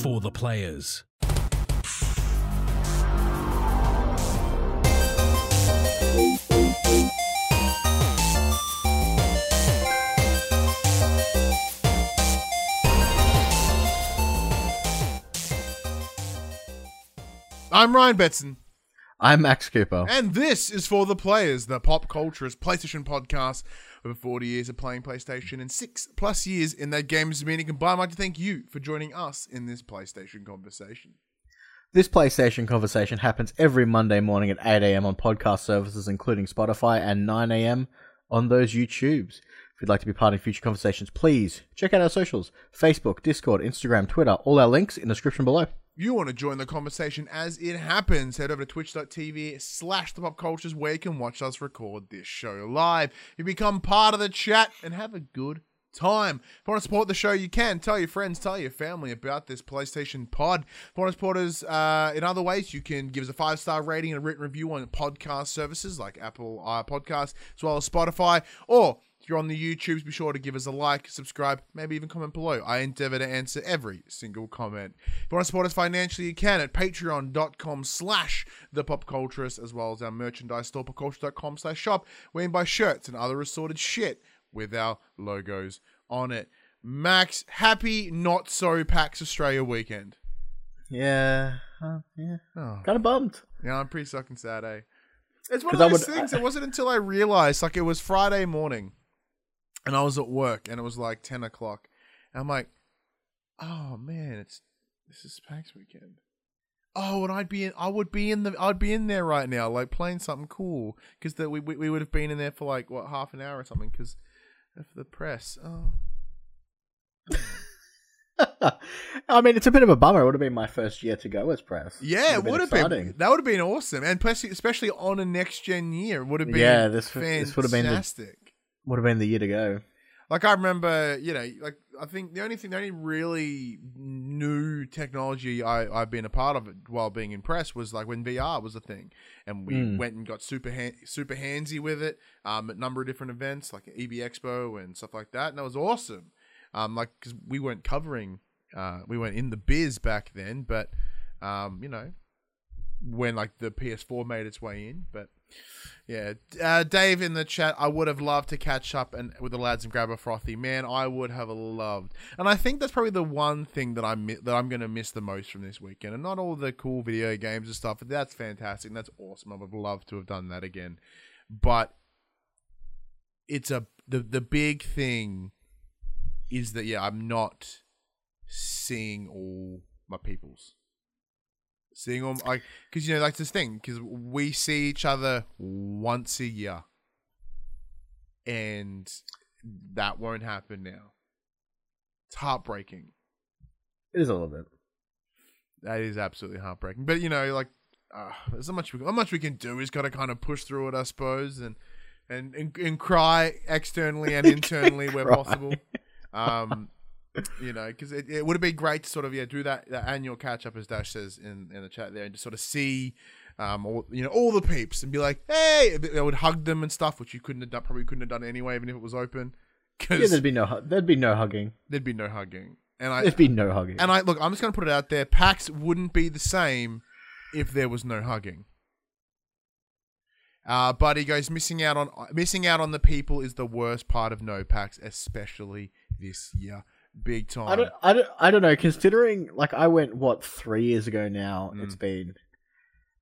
For the players. I'm Ryan Betson, I'm Max Cooper. and this is For the Players, the pop culturist PlayStation podcast. Over 40 years of playing PlayStation and six plus years in that games meeting combined. I'd like to thank you for joining us in this PlayStation conversation. This PlayStation conversation happens every Monday morning at 8 a.m. on podcast services, including Spotify, and 9 a.m. on those YouTubes. If you'd like to be part of future conversations, please check out our socials Facebook, Discord, Instagram, Twitter. All our links in the description below. You want to join the conversation as it happens, head over to twitch.tv slash the pop cultures where you can watch us record this show live. You become part of the chat and have a good time. If you want to support the show, you can. Tell your friends, tell your family about this PlayStation pod. If you want to support us uh, in other ways, you can give us a five star rating and a written review on podcast services like Apple uh, Podcasts, as well as Spotify. Or you're on the YouTubes, be sure to give us a like, subscribe, maybe even comment below. I endeavor to answer every single comment. If you want to support us financially, you can at patreon.com slash the pop culturist, as well as our merchandise store, popculture.com slash shop, where you can buy shirts and other assorted shit with our logos on it. Max, happy not so PAX Australia weekend. Yeah, uh, yeah. Oh, Kind of bummed. yeah, I'm pretty sucking sad, eh? It's one of those would- things. it wasn't until I realized, like, it was Friday morning, and I was at work, and it was like ten o'clock. And I'm like, oh man, it's this is PAX weekend. Oh, and I'd be in, I would be in the, I'd be in there right now, like playing something cool, because that we, we we would have been in there for like what half an hour or something, because of the press. Oh, I mean, it's a bit of a bummer. It would have been my first year to go as press. yeah, it would have been. exciting. That would have been awesome, and especially especially on a next gen year, it would have been. Yeah, this- this would have been fantastic. Would have been the year to go. Like I remember, you know, like I think the only thing, the only really new technology I, I've been a part of it while being in press was like when VR was a thing, and we Mm. went and got super hand, super handsy with it um, at a number of different events like EB Expo and stuff like that, and that was awesome. Um, like because we weren't covering, uh, we weren't in the biz back then, but um, you know, when like the PS4 made its way in, but yeah, uh, Dave in the chat. I would have loved to catch up and with the lads and grab a frothy. Man, I would have loved, and I think that's probably the one thing that I'm that I'm gonna miss the most from this weekend. And not all the cool video games and stuff. But that's fantastic. That's awesome. I would love to have done that again. But it's a the the big thing is that yeah, I'm not seeing all my peoples seeing them like because you know like this thing because we see each other once a year. And that won't happen now. It's heartbreaking. It is a little bit. that is absolutely heartbreaking. But you know like uh, there's not much we, not much we can do. We've got to kind of push through it i suppose and and and, and cry externally and internally where possible. Um you know, because it, it would have been great to sort of yeah do that, that annual catch up as Dash says in, in the chat there, and just sort of see, um, all you know, all the peeps and be like, hey, I would hug them and stuff, which you couldn't have done, probably couldn't have done anyway, even if it was open, Yeah, because there'd be no there'd be no hugging. there'd be no hugging. And I There'd be no hugging. and I look, I'm just gonna put it out there, PAX wouldn't be the same if there was no hugging. Uh, but he goes missing out on missing out on the people is the worst part of no PAX, especially this year, big time. I don't, I don't, I don't know. Considering, like, I went what three years ago now. Mm. It's been.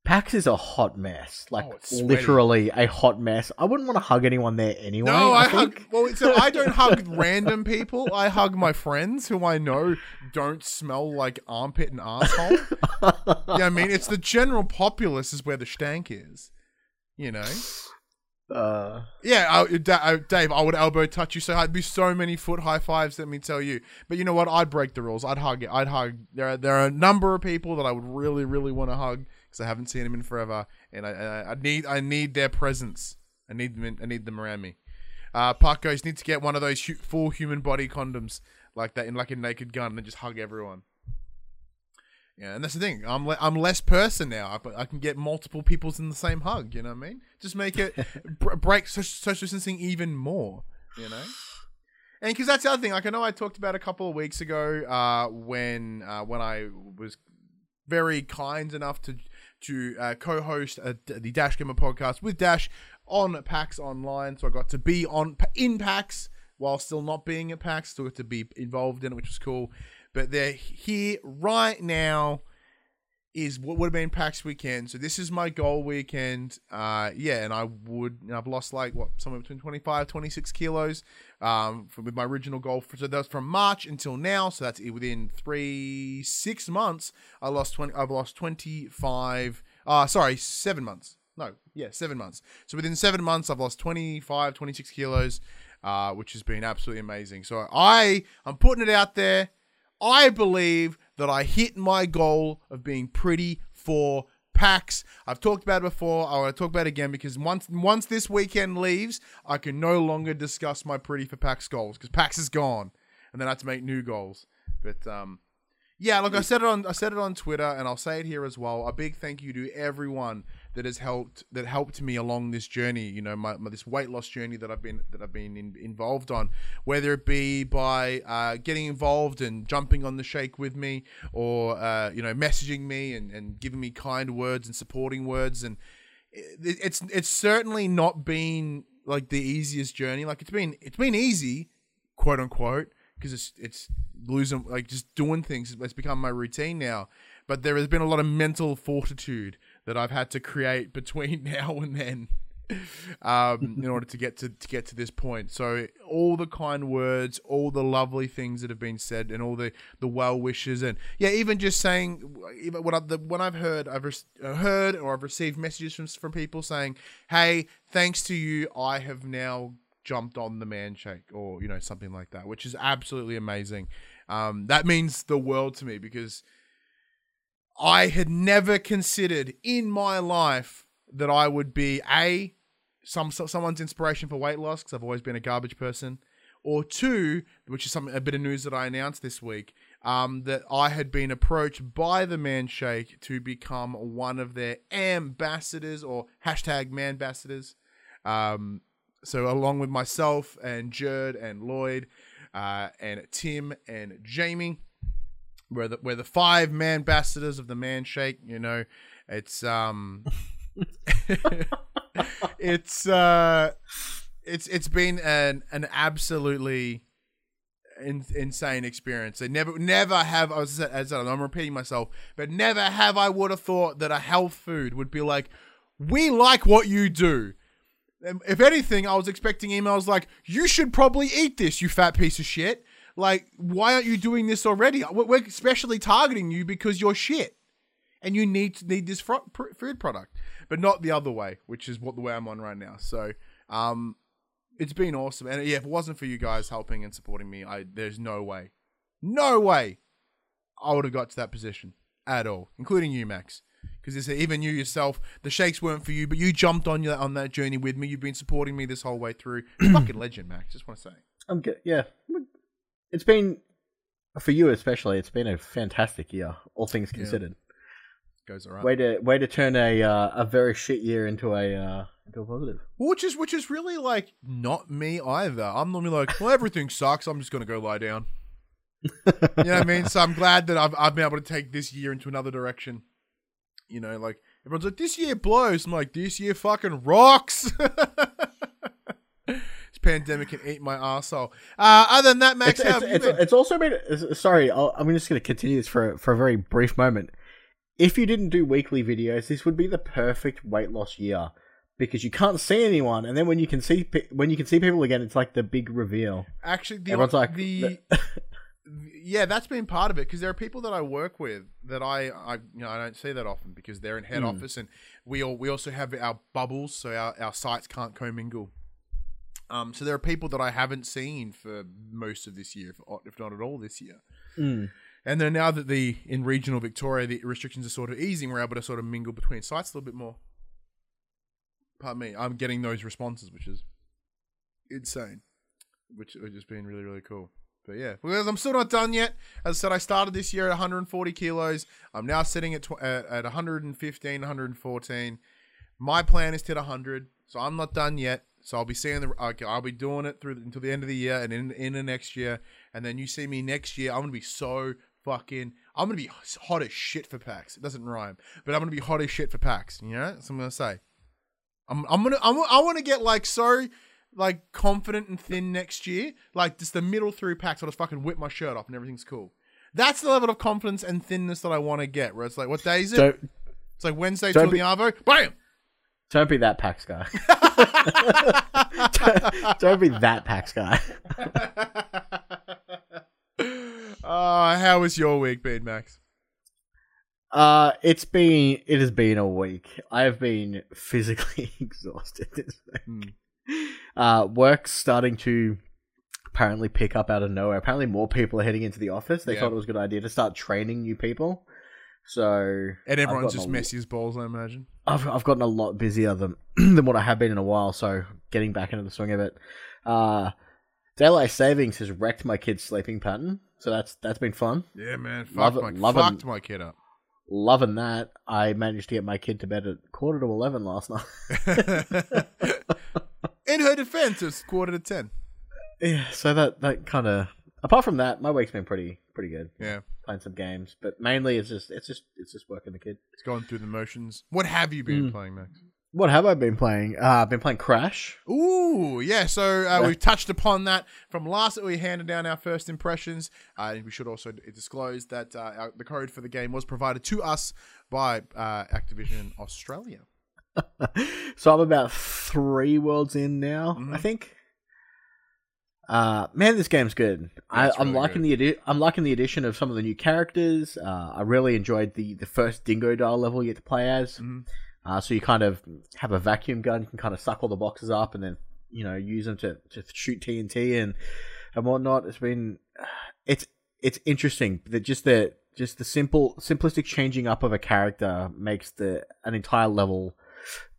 PAX is a hot mess. Like Oh, literally a hot mess. I wouldn't want to hug anyone there anyway. No, I, think. hug. Well, so I don't hug random people. I hug my friends who I know don't smell like armpit and asshole. yeah, I mean, it's the general populace is where the stank is. You know. Uh, Yeah, uh, Dave, I would elbow touch you so hard. It'd be so many foot high fives. Let me tell you. But you know what? I'd break the rules. I'd hug it. I'd hug. There are there are a number of people that I would really really want to hug because I haven't seen them in forever, and I, I I need I need their presence. I need them. In, I need them around me. Uh, Park goes need to get one of those hu- full human body condoms like that in like a Naked Gun and just hug everyone. Yeah, and that's the thing. I'm le- I'm less person now, but I can get multiple people's in the same hug. You know what I mean? Just make it br- break social, social distancing even more. You know. And because that's the other thing, like I know I talked about a couple of weeks ago uh, when uh, when I was very kind enough to to uh, co-host a, the Dash Gamer podcast with Dash on PAX Online, so I got to be on in PAX while still not being at PAX, still got to be involved in it, which was cool. But they're here right now is what would have been PAX weekend. So this is my goal weekend. Uh, yeah, and I would I've lost like what somewhere between 25, 26 kilos. Um, from, with my original goal. For, so that's from March until now. So that's within three six months. I lost twenty. I've lost 25. Uh sorry, seven months. No, yeah, seven months. So within seven months, I've lost 25, 26 kilos, uh, which has been absolutely amazing. So I, I'm putting it out there. I believe that I hit my goal of being pretty for PAX. I've talked about it before. I want to talk about it again because once once this weekend leaves, I can no longer discuss my pretty for PAX goals because PAX is gone, and then I have to make new goals. But um, yeah, look, I said it on I said it on Twitter, and I'll say it here as well. A big thank you to everyone that has helped that helped me along this journey. You know, my, my this weight loss journey that I've been that I've been in, involved on, whether it be by uh, getting involved and jumping on the shake with me, or uh, you know, messaging me and, and giving me kind words and supporting words, and it, it's it's certainly not been like the easiest journey. Like it's been it's been easy, quote unquote, because it's it's losing like just doing things. It's become my routine now. But there has been a lot of mental fortitude that I've had to create between now and then. um, in order to get to, to get to this point. So all the kind words, all the lovely things that have been said, and all the, the well wishes, and yeah, even just saying, even what I, the, when I've heard, I've re- heard or I've received messages from from people saying, "Hey, thanks to you, I have now jumped on the man shake," or you know something like that, which is absolutely amazing. Um, that means the world to me because I had never considered in my life that I would be a some someone's inspiration for weight loss because I've always been a garbage person, or two, which is some a bit of news that I announced this week, um, that I had been approached by the Man Shake to become one of their ambassadors or hashtag Man ambassadors. Um, so along with myself and Jerd and Lloyd uh, and Tim and Jamie, we're the we're the five man ambassadors of the man shake. You know, it's um, it's uh, it's it's been an an absolutely in, insane experience. They never never have. I was as I'm repeating myself, but never have I would have thought that a health food would be like, we like what you do. If anything, I was expecting emails like, "You should probably eat this, you fat piece of shit." Like, why aren't you doing this already? We're especially targeting you because you're shit, and you need to need this food product, but not the other way, which is what the way I'm on right now. So, um, it's been awesome, and yeah, if it wasn't for you guys helping and supporting me, I there's no way, no way, I would have got to that position at all, including you, Max. Because even you yourself, the shakes weren't for you, but you jumped on your, on that journey with me. You've been supporting me this whole way through. fucking legend, Max. Just want to say. I'm good. Yeah, it's been for you especially. It's been a fantastic year, all things considered. Yeah. Goes alright. Way to way to turn a uh, a very shit year into a uh, into a positive. Which is which is really like not me either. I'm normally like, well, everything sucks. I'm just gonna go lie down. you know what I mean? So I'm glad that I've I've been able to take this year into another direction. You know, like everyone's like, this year blows. I'm like, this year fucking rocks. pandemic can eat my arsehole. Uh, other than that, Max, it's, it's, it's, it's also been. Sorry, i am just going to continue this for for a very brief moment. If you didn't do weekly videos, this would be the perfect weight loss year because you can't see anyone, and then when you can see when you can see people again, it's like the big reveal. Actually, the, everyone's like the. yeah, that's been part of it because there are people that I work with that I, I, you know, I don't see that often because they're in head mm. office, and we all we also have our bubbles, so our, our sites can't commingle. Um, so there are people that I haven't seen for most of this year, if not at all this year. Mm. And then now that the in regional Victoria the restrictions are sort of easing, we're able to sort of mingle between sites a little bit more. Pardon me, I'm getting those responses, which is insane, which has just been really really cool. But yeah, because I'm still not done yet. As I said, I started this year at 140 kilos. I'm now sitting at tw- at, at 115, 114. My plan is to hit 100, so I'm not done yet So I'll be seeing the. Okay, I'll be doing it through until the end of the year and in in the next year, and then you see me next year. I'm gonna be so fucking. I'm gonna be hot as shit for PAX. It doesn't rhyme, but I'm gonna be hot as shit for PAX. You know, that's what I'm gonna say. I'm I'm gonna I'm, I want to get like so like confident and thin next year. Like just the middle through PAX. I'll just fucking whip my shirt off and everything's cool. That's the level of confidence and thinness that I want to get. Where it's like, what day is it? Don't it's like Wednesday till be- the Arvo. Bam. Don't be that PAX guy. don't, don't be that PAX guy. Uh, how was your week been, Max? Uh, it's been it has been a week. I have been physically exhausted this week. Hmm. Uh, work's starting to apparently pick up out of nowhere. Apparently, more people are heading into the office. They Yeah. thought it was a good idea to start training new people. So And everyone's just messy as balls, I imagine. I've I've gotten a lot busier than than what I have been in a while. So getting back into the swing of it. Uh, daylight savings has wrecked my kid's sleeping pattern. So that's that's been fun. Yeah, man. Fuck Love my, love it. fucked my kid up. Loving that. I managed to get my kid to bed at quarter to eleven last night. In her defense, it's quarter to ten. yeah, so that that kind of. Apart from that, my week's been pretty pretty good. Yeah, Playing some games, but mainly it's just it's just it's just working the kid. it's going through the motions. What have you been Mm. playing, Max? What have I been playing? Uh, I've been playing Crash. Ooh, yeah. So uh, Yeah. we've touched upon that from last that we handed down our first impressions. Uh, and we should also disclose that uh, our, the code for the game was provided to us by uh, Activision Australia. so I'm about three worlds in now, Mhm. I think. Uh, man, this game's good. I, I'm really liking the addi- I'm liking the addition of some of the new characters. Uh, I really enjoyed the the first Dingodile level you get to play as. Mhm. Uh, so you kind of have a vacuum gun, you can kind of suck all the boxes up, and then you know use them to, to shoot TNT and and whatnot. It's been it's it's interesting that just the just the simple simplistic changing up of a character makes the an entire level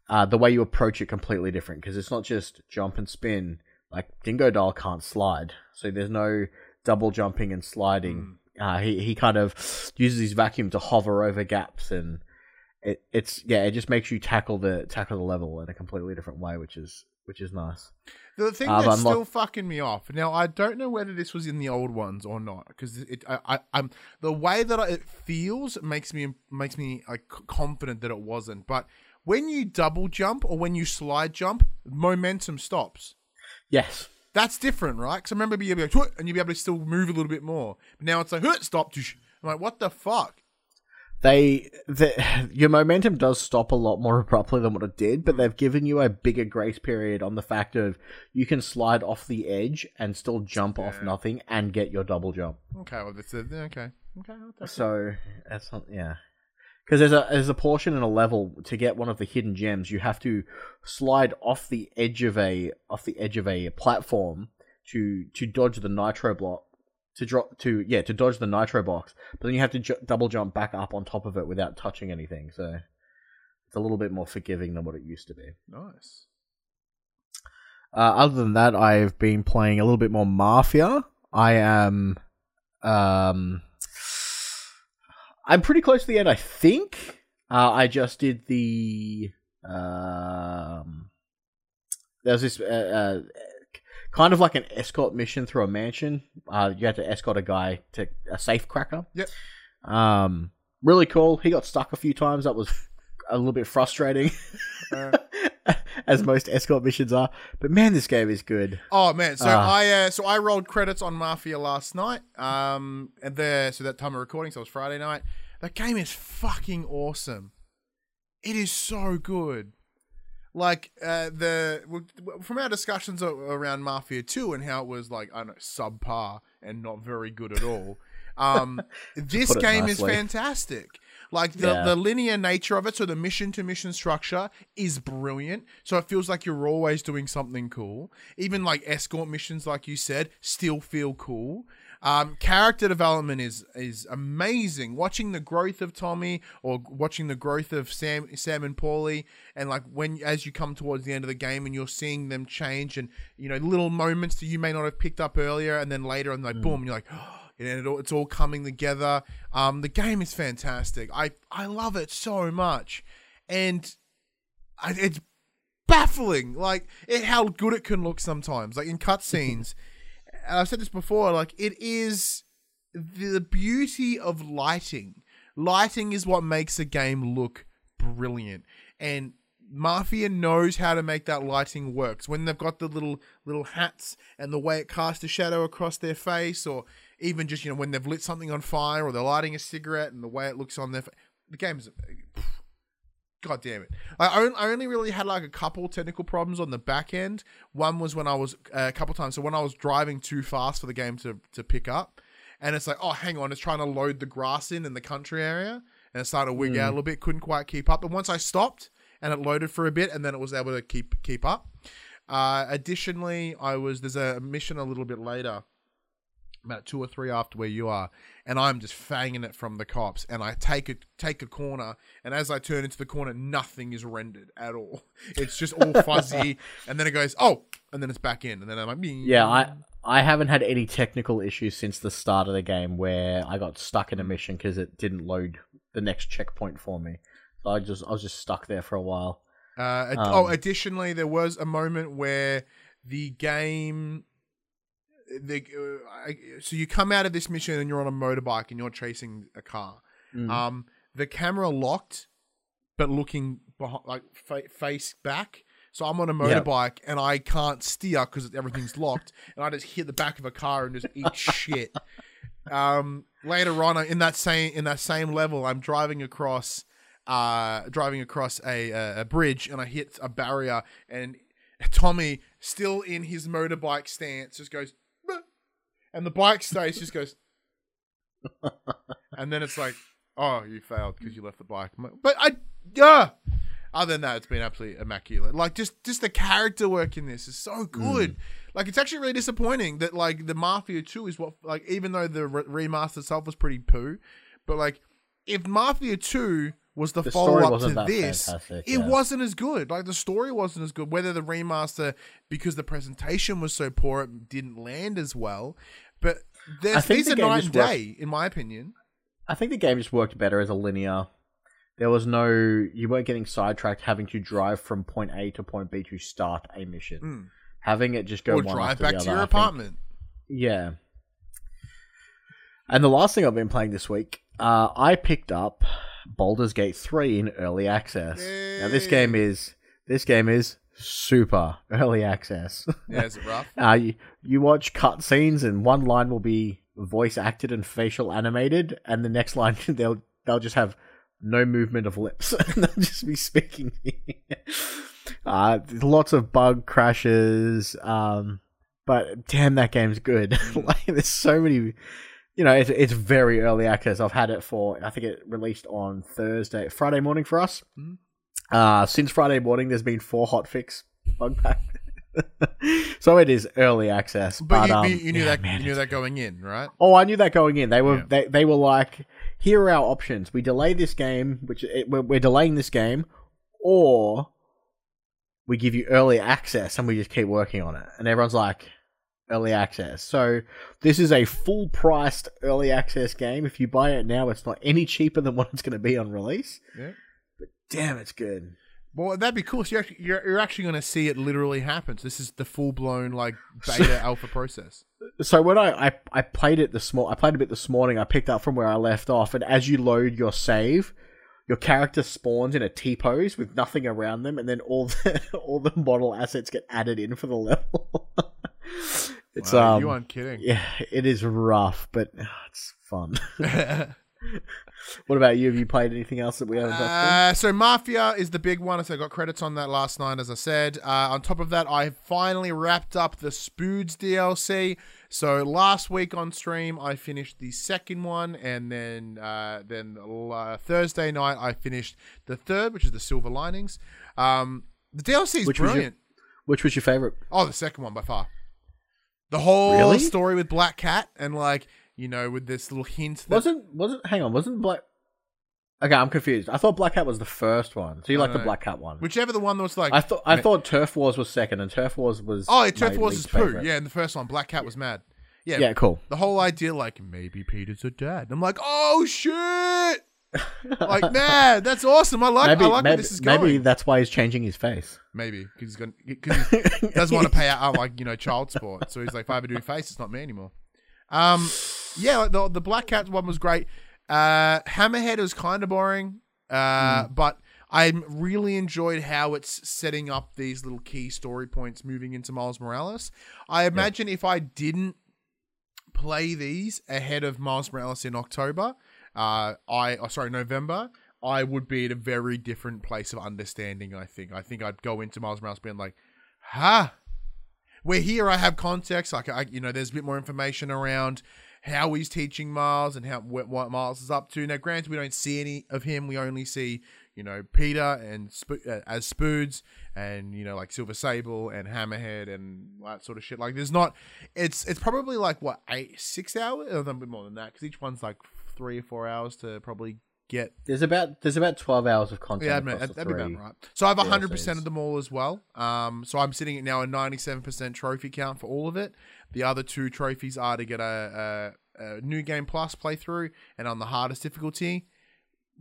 uh, the way you approach it completely different because it's not just jump and spin. Like Dingodile can't slide, so there's no double jumping and sliding. Uh, he he kind of uses his vacuum to hover over gaps, and it, it's yeah, it just makes you tackle the tackle the level in a completely different way, which is which is nice. The thing Uh, that's still fucking me off now, I don't know whether this was in the old ones or not, because it, I, I, I'm the way that I, it feels makes me makes me like confident that it wasn't. But when you double jump or when you slide jump, momentum stops. Yes, That's different, right? Because I remember being able to go, and you'd be able to still move a little bit more. But now it's like "Huh, stop. I'm like, what the fuck? they the, your momentum does stop a lot more abruptly than what it did, but they've given you a bigger grace period on the fact of you can slide off the edge and still jump off Yeah. nothing and get your double jump. Okay, well that's a, okay. Okay, I'll take it. So that's not yeah. Because there's a there's a portion in a level to get one of the hidden gems, you have to slide off the edge of a off the edge of a platform to to dodge the nitro block to drop to yeah to dodge the nitro box, but then you have to ju- double jump back up on top of it without touching anything. So it's a little bit more forgiving than what it used to be. nice. Uh, other than that, I've been playing a little bit more Mafia. I am, um, I'm pretty close to the end. I think. Uh, I just did the. Um, was this uh, uh, kind of like an escort mission through a mansion. Uh, you had to escort a guy to a safe cracker. Yep. Um, really cool. He got stuck a few times. That was a little bit frustrating. Uh, as most escort missions are. But man, this game is good. Oh man, so Ah. I uh, so I rolled credits on Mafia last night. Um, and there, so that time of recording, so it was Friday night. That game is fucking awesome. It is so good. Like uh, the from our discussions around Mafia Two and how it was like I don't know subpar and not very good at all. Um, this game is fantastic. Like the, Yeah. the linear nature of it, so the mission to mission structure is brilliant. So it feels like you're always doing something cool. Even like escort missions, like you said, still feel cool. Um, character development is is amazing. Watching the growth of Tommy or watching the growth of Sam Sam and Paulie, and like when as you come towards the end of the game and you're seeing them change, and you know little moments that you may not have picked up earlier, and then later and like boom, you're like. And it it's all coming together. Um, the game is fantastic. I I love it so much, and I, it's baffling. Like it, how good it can look sometimes. Like in cutscenes, and I've said this before. Like it is the beauty of lighting. Lighting is what makes a game look brilliant, and Mafia knows how to make that lighting work. So when they've got the little little hats and the way it casts a shadow across their face, or even just you know when they've lit something on fire or they're lighting a cigarette and the way it looks on their fa- the game's god damn it. I, I only really had like a couple technical problems on the back end. One was when i was uh, a couple times. So when i was driving too fast for the game to, to pick up and it's like oh hang on it's trying to load the grass in in the country area and it started to wig out a little bit couldn't quite keep up. But once i stopped and it loaded for a bit and then it was able to keep keep up. Uh, additionally i was there's a mission a little bit later about two or three after where you are, and I'm just fanging it from the cops, and I take a take a corner, and as I turn into the corner, nothing is rendered at all. It's just all fuzzy, and then it goes oh, and then it's back in, and then I'm like Yeah, I I haven't had any technical issues since the start of the game where I got stuck in a mission because it didn't load the next checkpoint for me. So I just I was just stuck there for a while. Uh, ad- Um, oh, additionally, there was a moment where the game. The, uh, I, so you come out of this mission and you're on a motorbike and you're chasing a car. Mm. Um, the camera locked, but looking behind, like fa- face back. So I'm on a motorbike and I can't steer because everything's locked, and I just hit the back of a car and just eat shit. Um, later on, in that same in that same level, I'm driving across, uh, driving across a a, a bridge, and I hit a barrier, and Tommy, still in his motorbike stance, just goes, and the bike stays, just goes, and then it's like, oh, you failed because you left the bike. But I, yeah. Other than that, it's been absolutely immaculate. Like just just the character work in this is so mm. good. Like it's actually really disappointing that like the Mafia Two is what like even though the re- remaster itself was pretty poo, but like if Mafia Two was the, The follow up to this, fantastic, it yeah. wasn't as good. Like the story wasn't as good. Whether the remaster because the presentation was so poor it didn't land as well, but there's, think these the are night and worked- in my opinion. I think the game just worked better as a linear. There was no you weren't getting sidetracked having to drive from point A to point B to start a mission. Mm. Having it just go Or one drive back the to your I think- apartment. Yeah. And the last thing I've been playing this week, uh, I picked up Baldur's Gate 3 in early access. Now this game is this game is super early access. Yeah, is it rough? uh, you, you watch cutscenes and one line will be voice acted and facial animated, and the next line they'll they'll just have no movement of lips and they'll just be speaking. uh, lots of bug crashes, um, but damn, that game's good. like, there's so many. You know, it's, it's very early access. I've had it for I think it released on Thursday, Friday morning for us. Mhm. Uh, since Friday morning, there's been four hotfix bug pack. so it is early access, But, but, you, um, you, you knew yeah, that man, you knew that going in, right? Oh, I knew that going in. They were Yeah. they, they were like, here are our options. We delay this game, which it, we're, we're delaying this game, or we give you early access and we just keep working on it. And everyone's like, early access. So this is a full priced early access game. If you buy it now, it's not any cheaper than what it's going to be on release. Yeah. But damn, it's good. Well, that'd be cool. So you're actually, you're, you're actually going to see it literally happen. So this is the full blown like beta alpha process. So when I, I I played it this mor- I played a bit this morning. I picked up from where I left off, and as you load your save, your character spawns in a T pose with nothing around them, and then all the all the model assets get added in for the level. It's Wow, um you aren't kidding. yeah, it is rough, but uh, it's fun. what about you? Have you played anything else that we haven't? Uh, so Mafia is the big one. So I got credits on that last night, as I said. Uh, on top of that, I finally wrapped up the Spoods DLC. So last week on stream, I finished the second one, and then uh, then uh, Thursday night, I finished the third, which is the Silver Linings. Um, the DLC is Which was your- brilliant. Which was your favorite? Oh, the second one by far. The whole Really? story with Black Cat and like you know with this little hint that Wasn't wasn't hang on? Wasn't Black? Okay, I'm confused. I thought Black Cat was the first one. So you like the. Black Cat one? whichever the one that was like I thought I ma- thought Turf Wars was second, and Turf Wars was Oh, yeah, Turf Wars is poo. Yeah, in the first one, Black Cat was mad. Yeah, yeah, cool. The whole idea, like maybe Peter's a dad. I'm like, oh shit! Like, man, that's awesome. I like, maybe I like where this is going. maybe that's why he's changing his face. Maybe because he's going because he doesn't want to pay out like you know child support. So he's like, if I ever do face, it's not me anymore. Um, yeah, the the Black Cat one was great. Uh, Hammerhead was kind of boring, uh, but I really enjoyed how it's setting up these little key story points moving into Miles Morales. I imagine if I didn't play these ahead of Miles Morales in October, uh, I oh, sorry November, I would be at a very different place of understanding. I think. I think I'd go into Miles Morales being like, "Ha." Where here I have context, like I, you know, there's a bit more information around how he's teaching Miles and how what, what Miles is up to. Now, granted, we don't see any of him. We only see, you know, Peter and Sp- uh, as Spoods and you know like Silver Sable and Hammerhead and that sort of shit. Like, there's not. It's it's probably like what eight six hours, or a bit more than that, because each one's like three or four hours to probably get There's about there's about twelve hours of content. yeah, across that'd, be about right. So I have hundred percent of them all as well. Um, so I'm sitting at now a ninety-seven percent trophy count for all of it. The other two trophies are to get a, a, a new game plus playthrough and on the hardest difficulty.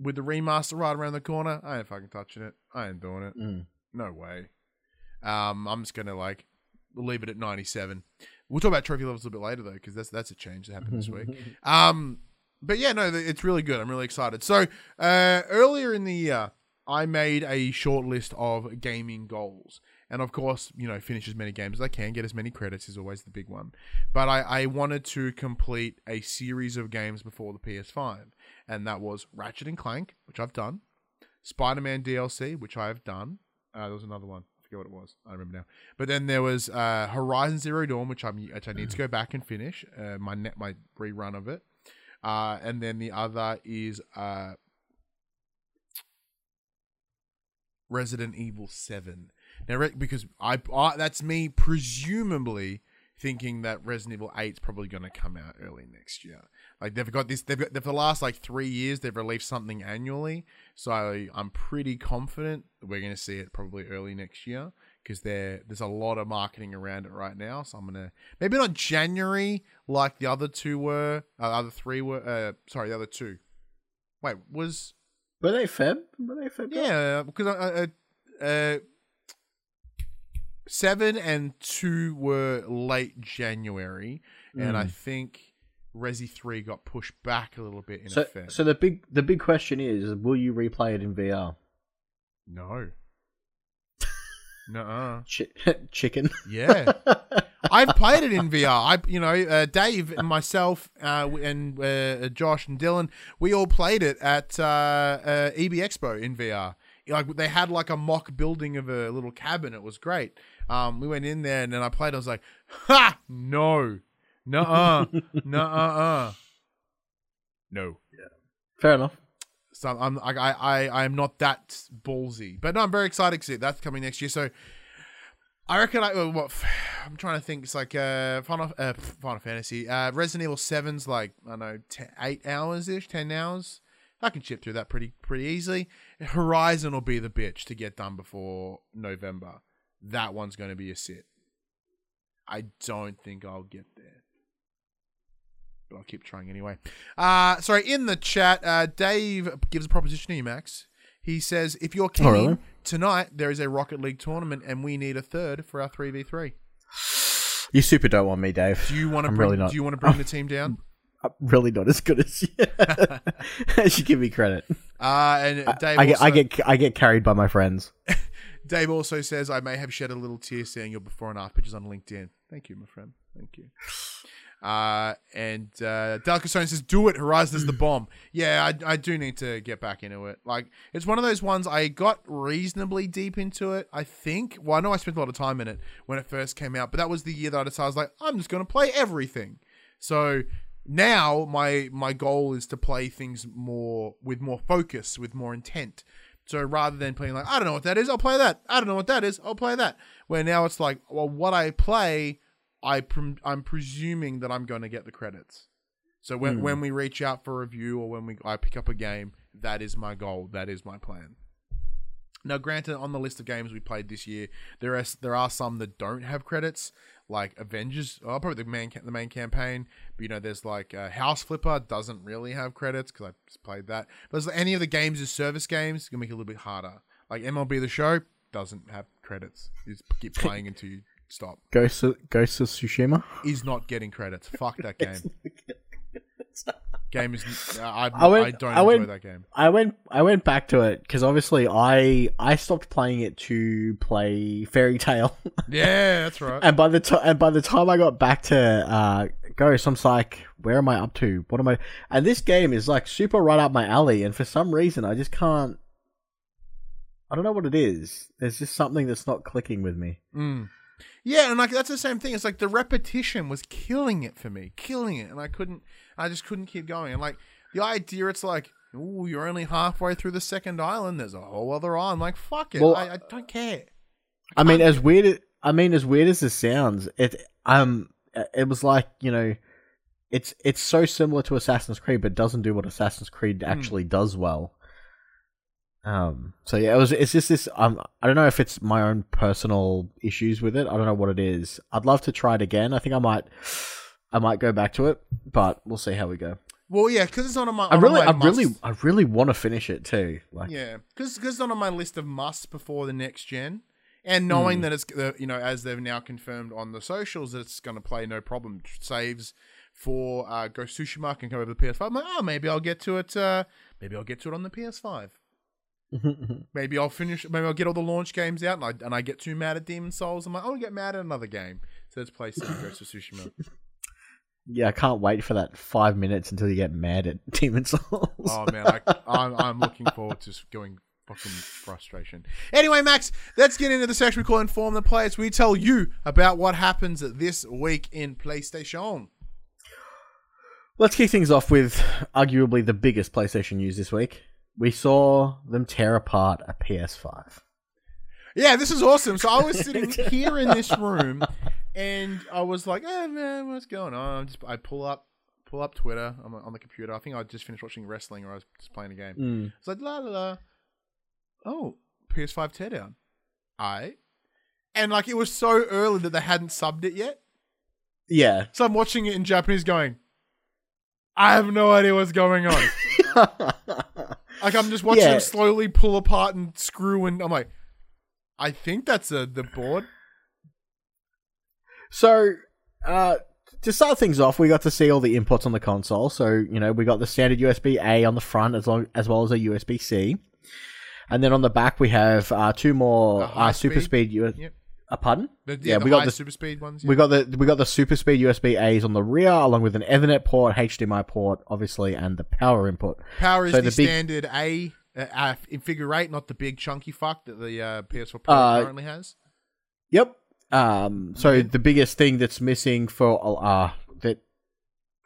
With the remaster right around the corner, I ain't fucking touching it. I ain't doing it. Mm. No way. Um, I'm just gonna like leave it at ninety-seven. We'll talk about trophy levels a little bit later though, because that's that's a change that happened this week. Um, but yeah, no, it's really good. I'm really excited. So uh, earlier in the year, I made a short list of gaming goals, and of course, you know, finish as many games as I can. Get as many credits is always the big one. But I, I wanted to complete a series of games before the PS5, and that was Ratchet and Clank, which I've done, Spider-Man DLC, which I have done. Uh, there was another one. I forget what it was. I remember now. But then there was uh, Horizon Zero Dawn, which I'm which I need to go back and finish uh, my net my rerun of it. Uh, and then the other is uh, Resident Evil Seven. Now, because I, I that's me presumably thinking that Resident Evil Eight is probably going to come out early next year. Like they've got this, they've got for the last like three years they've released something annually. So I'm pretty confident we're going to see it probably early next year because there there's a lot of marketing around it right now. So I'm gonna maybe not January like the other two were, uh, other three were. Uh, sorry, the other two. Wait, was Were they Feb? Were they Feb? yeah, because uh, uh, uh, seven and two were late January, and I Mm. think Resi three got pushed back a little bit in So, effect. so the big the big question is, will you replay it in VR? no, no, Chi- chicken. yeah. I've played it in VR. I, you know, uh, Dave and myself uh, and uh, Josh and Dylan, we all played it at uh, uh, EB Expo in VR. Like they had like a mock building of a little cabin. It was great. Um, we went in there and then I played. I was like, ha, no, no, uh, no, uh, uh, no. Fair enough. So I'm I I I I'm not that ballsy, but no, I'm very excited it. That's coming next year. So I reckon I what I'm trying to think. It's like uh Final uh, Final Fantasy, uh Resident Evil 7's like I don't know ten, eight hours ish, ten hours. I can chip through that pretty pretty easily. Horizon will be the bitch to get done before November. That one's going to be a sit. I don't think I'll get there but I'll keep trying anyway. Uh, sorry, in the chat, uh, Dave gives a proposition to you, Max. He says, if you're keen, Oh, really? tonight there is a Rocket League tournament and we need a third for our 3v3. You super don't want me, Dave. Do you want to I'm bring, really not. do you want to bring the team down? I'm really not as good as you. you should give me credit. Uh, and Dave I get, also, I get, I get carried by my friends. Dave also says, I may have shed a little tear seeing your before and after pictures on LinkedIn. Thank you, my friend. Thank you. Uh, and uh, Dalcastone says, "Do it. Horizon is the bomb." Yeah, I, I do need to get back into it. Like, it's one of those ones I got reasonably deep into it. I think. Well, I know I spent a lot of time in it when it first came out, but that was the year that I decided I was like, I'm just going to play everything. So now my my goal is to play things more with more focus, with more intent. So rather than playing like I don't know what that is, I'll play that. I don't know what that is, I'll play that. Where now it's like, well, what I play, I prom- I'm presuming that I'm going to get the credits. So when Hmm. when we reach out for a review or when we I pick up a game, that is my goal. That is my plan. Now, granted, on the list of games we played this year, there are there are some that don't have credits, like Avengers. Oh, probably the main the main campaign. But you know, there's like uh, House Flipper doesn't really have credits because I just played that. But there's any of the games as service games, it's gonna make it a little bit harder. Like MLB The Show doesn't have credits. You just keep playing until you stop. Ghost of, Ghost of Tsushima. Is not getting credits. Fuck that game. game is. I, I, I went- I don't I enjoy went- that game. I went I went back to it because obviously I I stopped playing it to play Fairy Tail, Yeah, that's right. and by the time and by the time I got back to uh, Ghost, I'm like, where am I up to? What am I? And this game is like super right up my alley, and for some reason I just can't. I don't know what it is. There's just something that's not clicking with me. Mm. Yeah, and like that's the same thing. It's like the repetition was killing it for me, killing it, and I couldn't. I just couldn't keep going. And like the idea, it's like, oh, you're only halfway through the second island. There's a whole other island. Like, fuck it. Well, I, I don't care. I mean, as weird. as- I mean, as weird as this sounds, it um, it was like you know, it's it's so similar to Assassin's Creed, but doesn't do what Assassin's Creed actually does well. Um. So yeah, it was. It's just this. Um. I don't know if it's my own personal issues with it. I don't know what it is. I'd love to try it again. I think I might. I might go back to it, but we'll see how we go. Well, yeah, because it's not on my. I really, my I really, I really want to finish it too. Like, Yeah, because it's not on my list of musts before the next gen, and knowing that it's uh, you know as they've now confirmed on the socials that it's going to play no problem saves for uh, Ghost Tsushima can come over the PS5. I'm like, oh, maybe I'll get to it. Uh, maybe I'll get to it on the PS5. Mm-hmm. Maybe I'll finish. Maybe I'll get all the launch games out, and I and I get too mad at Demon's Souls. I'm like, I'll get mad at another game. So let's play some mm-hmm. Ghost of Tsushima. yeah, I can't wait for that five minutes until you get mad at Demon's Souls. Oh man, I, I'm I'm looking forward to going fucking frustration. Anyway, Max, let's get into the section we call Inform the Players. We tell you about what happens this week in PlayStation. Let's kick things off with arguably the biggest PlayStation news this week. We saw them tear apart a PS5. Yeah, this is awesome. So I was sitting here in this room, and I was like, "Oh man, what's going on?" Just I pull up, pull up Twitter on, on the computer. I think I just finished watching wrestling, or I was just playing a game. Mm. It's like la la la. Oh, PS5 teardown. I, and like it was so early that they hadn't subbed it yet. Yeah. So I'm watching it in Japanese, going, I have no idea what's going on. like I'm just watching Yeah. them slowly pull apart and screw, and I'm like, I think that's a, the board. so, uh, to start things off, we got to see all the inputs on the console. So, you know, we got the standard USB A on the front as long as well as a USB C. And then on the back, we have uh, two more uh, super speed? speed. U- Yep. Uh, pardon? The, yeah, Yeah, the we got the- super speed ones. We got the we got the super speed USB A's on the rear, along with an Ethernet port, HDMI port, obviously, and the power input. Power is so the, the big- standard A uh, uh, in figure eight, not the big chunky fuck that the uh, PS4 Pro Uh, currently has. Yep. Um. So the biggest thing that's missing for uh that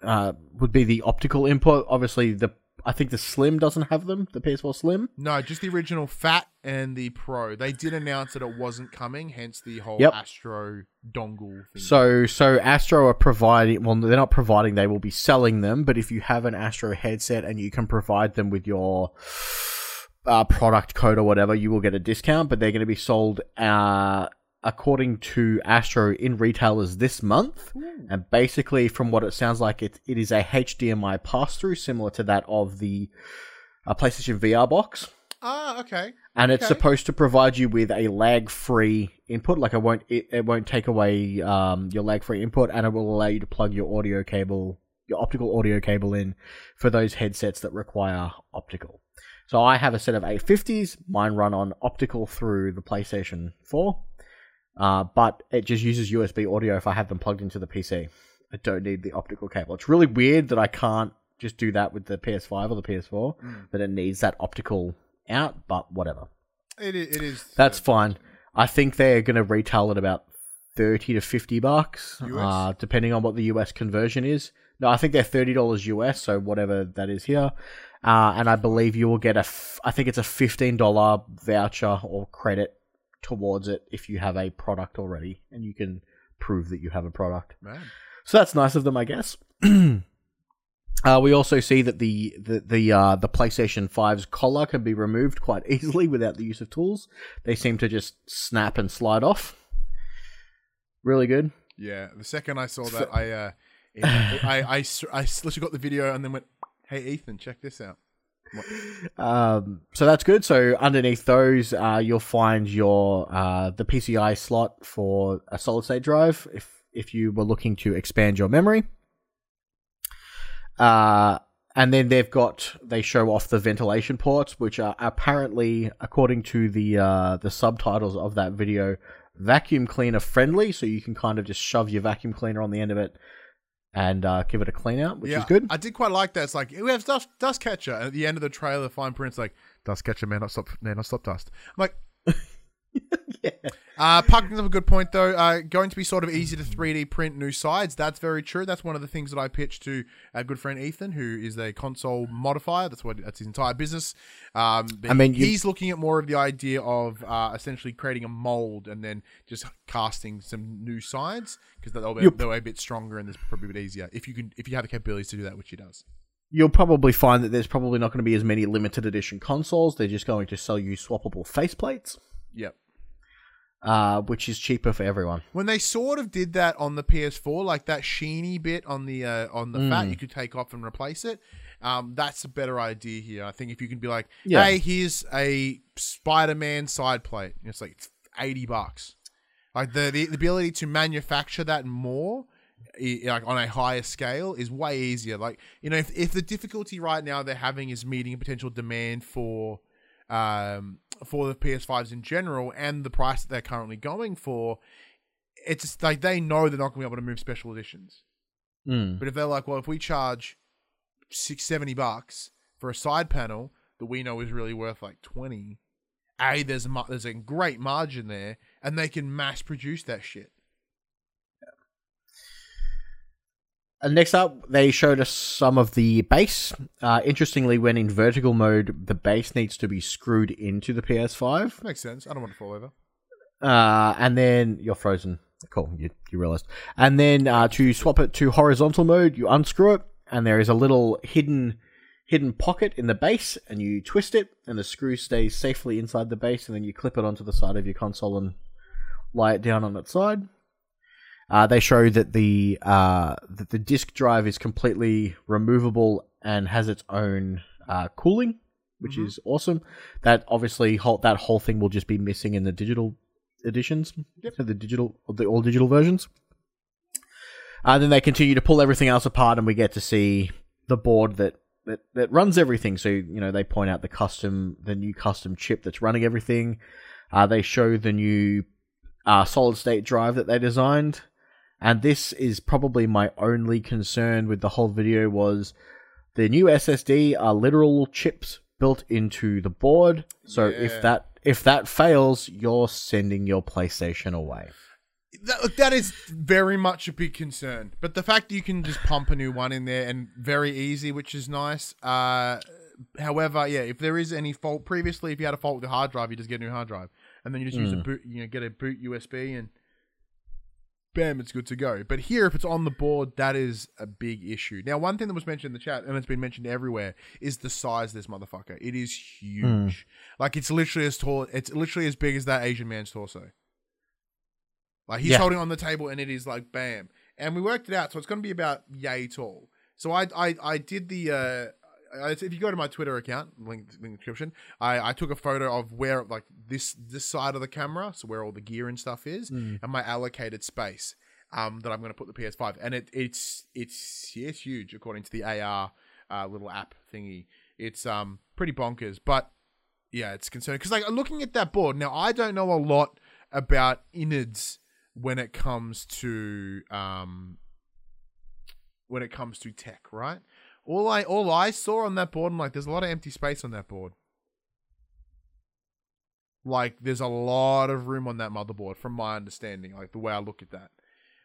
uh would be the optical input. Obviously, the I think the Slim doesn't have them. The PS4 Slim. No, just the original Fat and the Pro. They did announce that it wasn't coming, hence the whole Yep. Astro dongle thing. So so Astro are providing. Well, they're not providing. They will be selling them. But if you have an Astro headset and you can provide them with your uh, product code or whatever, you will get a discount. But they're going to be sold. Uh, According to Astro, in retailers this month, and basically, from what it sounds like, it it is a HDMI pass through, similar to that of the uh, PlayStation VR box. ah, okay. and it's supposed to provide you with a lag-free input. Like it won't it, it won't take away um, your lag-free input, and it will allow you to plug your audio cable, your optical audio cable in for those headsets that require optical. So I have a set of 850s. Mine run on optical through the PlayStation 4, uh, but it just uses USB audio if I have them plugged into the PC. I don't need the optical cable. It's really weird that I can't just do that with the PS5 or the PS4, Mm. that it needs that optical out, but whatever. It is. It is That's uh, fine. I think they're going to retail at about 30 to 50 bucks, uh, depending on what the US conversion is. No, I think they're $30 US, so whatever that is here. Uh, and I believe you will get a, f- I think it's a $15 voucher or credit towards it if you have a product already and you can prove that you have a product. So that's nice of them, I guess. Uh, we also see that the the the, uh, the PlayStation 5's collar can be removed quite easily without the use of tools. They seem to just snap and slide off. Really good. Yeah, the second I saw that, I, uh, it- I, I, s- I literally got the video and then went, "Hey Ethan, check this out." Um, so that's good. So underneath those, uh, you'll find your uh, the PCI slot for a solid state drive if if you were looking to expand your memory. Uh, and then they've got they show off the ventilation ports, which are apparently, according to the uh, the subtitles of that video, vacuum cleaner friendly. So you can kind of just shove your vacuum cleaner on the end of it and uh, give it a clean out, which yeah, is good. I did quite like that. It's like we have dust, dust catcher and at the end of the trailer. Fine print's like dust catcher, man, not stop, man, not stop dust. I'm like. Uh, Puck brings up a good point though. Uh, going to be sort of easy to 3D print new sides. That's very true. That's one of the things that I pitched to our good friend Ethan, who is a console modifier. That's what that's his entire business. Um, I mean, you- he's looking at more of the idea of uh, essentially creating a mold and then just casting some new sides because they'll be, they'll be a bit stronger and it's probably a bit easier if you can if you have the capabilities to do that, which he does. You'll probably find that there's probably not going to be as many limited edition consoles. They're just going to sell you swappable faceplates, Yep. Uh, which is cheaper for everyone. When they sort of did that on the PS4, like that sheeny bit on the uh, on the fat, you could take off and replace it. Um, that's a better idea here. I think if you can be like, Yeah. hey, here's a Spider-Man side plate. It's like it's eighty bucks. Like the, the the ability to manufacture that more, like on a higher scale, is way easier. Like you know, if if the difficulty right now they're having is meeting a potential demand for um, for the PS5s in general and the price that they're currently going for, it's just like they know they're not going to be able to move special editions. Mm. But if they're like, well, if we charge six seventy bucks for a side panel that we know is really worth like twenty, a there's a there's a great margin there, and they can mass produce that shit. And next up, they showed us some of the base. Uh, interestingly, when in vertical mode, the base needs to be screwed into the PS5. Makes sense. I don't want to fall over. Uh, and then you're frozen. Cool, you, you realized. And then uh, to swap it to horizontal mode, you unscrew it, and there is a little hidden hidden pocket in the base, and you twist it, and the screw stays safely inside the base, and then you clip it onto the side of your console and lie it down on its side. Uh, they show that the uh, that the disk drive is completely removable and has its own uh, cooling, which is awesome. That obviously whole, that whole thing will just be missing in the digital editions, so the digital the all digital versions. Uh, then they continue to pull everything else apart, and we get to see the board that, that that runs everything. So you know they point out the custom, the new custom chip that's running everything. Uh, they show the new uh, solid state drive that they designed, and this is probably my only concern with the whole video was the new SSD are literal chips built into the board. So Yeah. if that if that fails, you're sending your PlayStation away. That, look, that is very much a big concern. But the fact that you can just pump a new one in there and very easy, which is nice. Uh, however, yeah, if there is any fault previously, if you had a fault with the hard drive, you just get a new hard drive, and then you just use a boot, you know, get a boot USB and bam, it's good to go. But here, if it's on the board, that is a big issue. Now, one thing that was mentioned in the chat, and it's been mentioned everywhere, is the size of this motherfucker. It is huge. Like it's literally as tall. It's literally as big as that Asian man's torso. Like he's Yeah. holding on the table, and it is like bam. And we worked it out, so it's going to be about yay tall. So I I I did the. uh if you go to my Twitter account, link, link in the description, I, I took a photo of where like this this side of the camera, so where all the gear and stuff is, and my allocated space um, that I'm going to put the PS5, and it it's it's yeah, it's huge according to the AR uh, little app thingy. It's um pretty bonkers, but yeah, it's concerning because like looking at that board now, I don't know a lot about innards when it comes to um when it comes to tech, right? All I all I saw on that board, I'm like, there's a lot of empty space on that board. Like, there's a lot of room on that motherboard, from my understanding, like the way I look at that.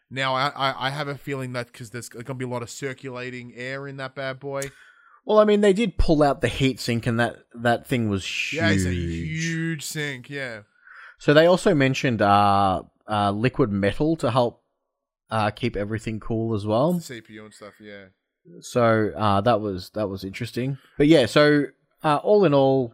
Now, I I, I have a feeling that because there's going to be a lot of circulating air in that bad boy. Well, I mean, they did pull out the heatsink, and that that thing was huge. Yeah, it's a huge sink. Yeah, So they also mentioned uh, uh, liquid metal to help uh, keep everything cool as well. CPU and stuff. Yeah. So uh, that was that was interesting. But yeah, so uh, all in all,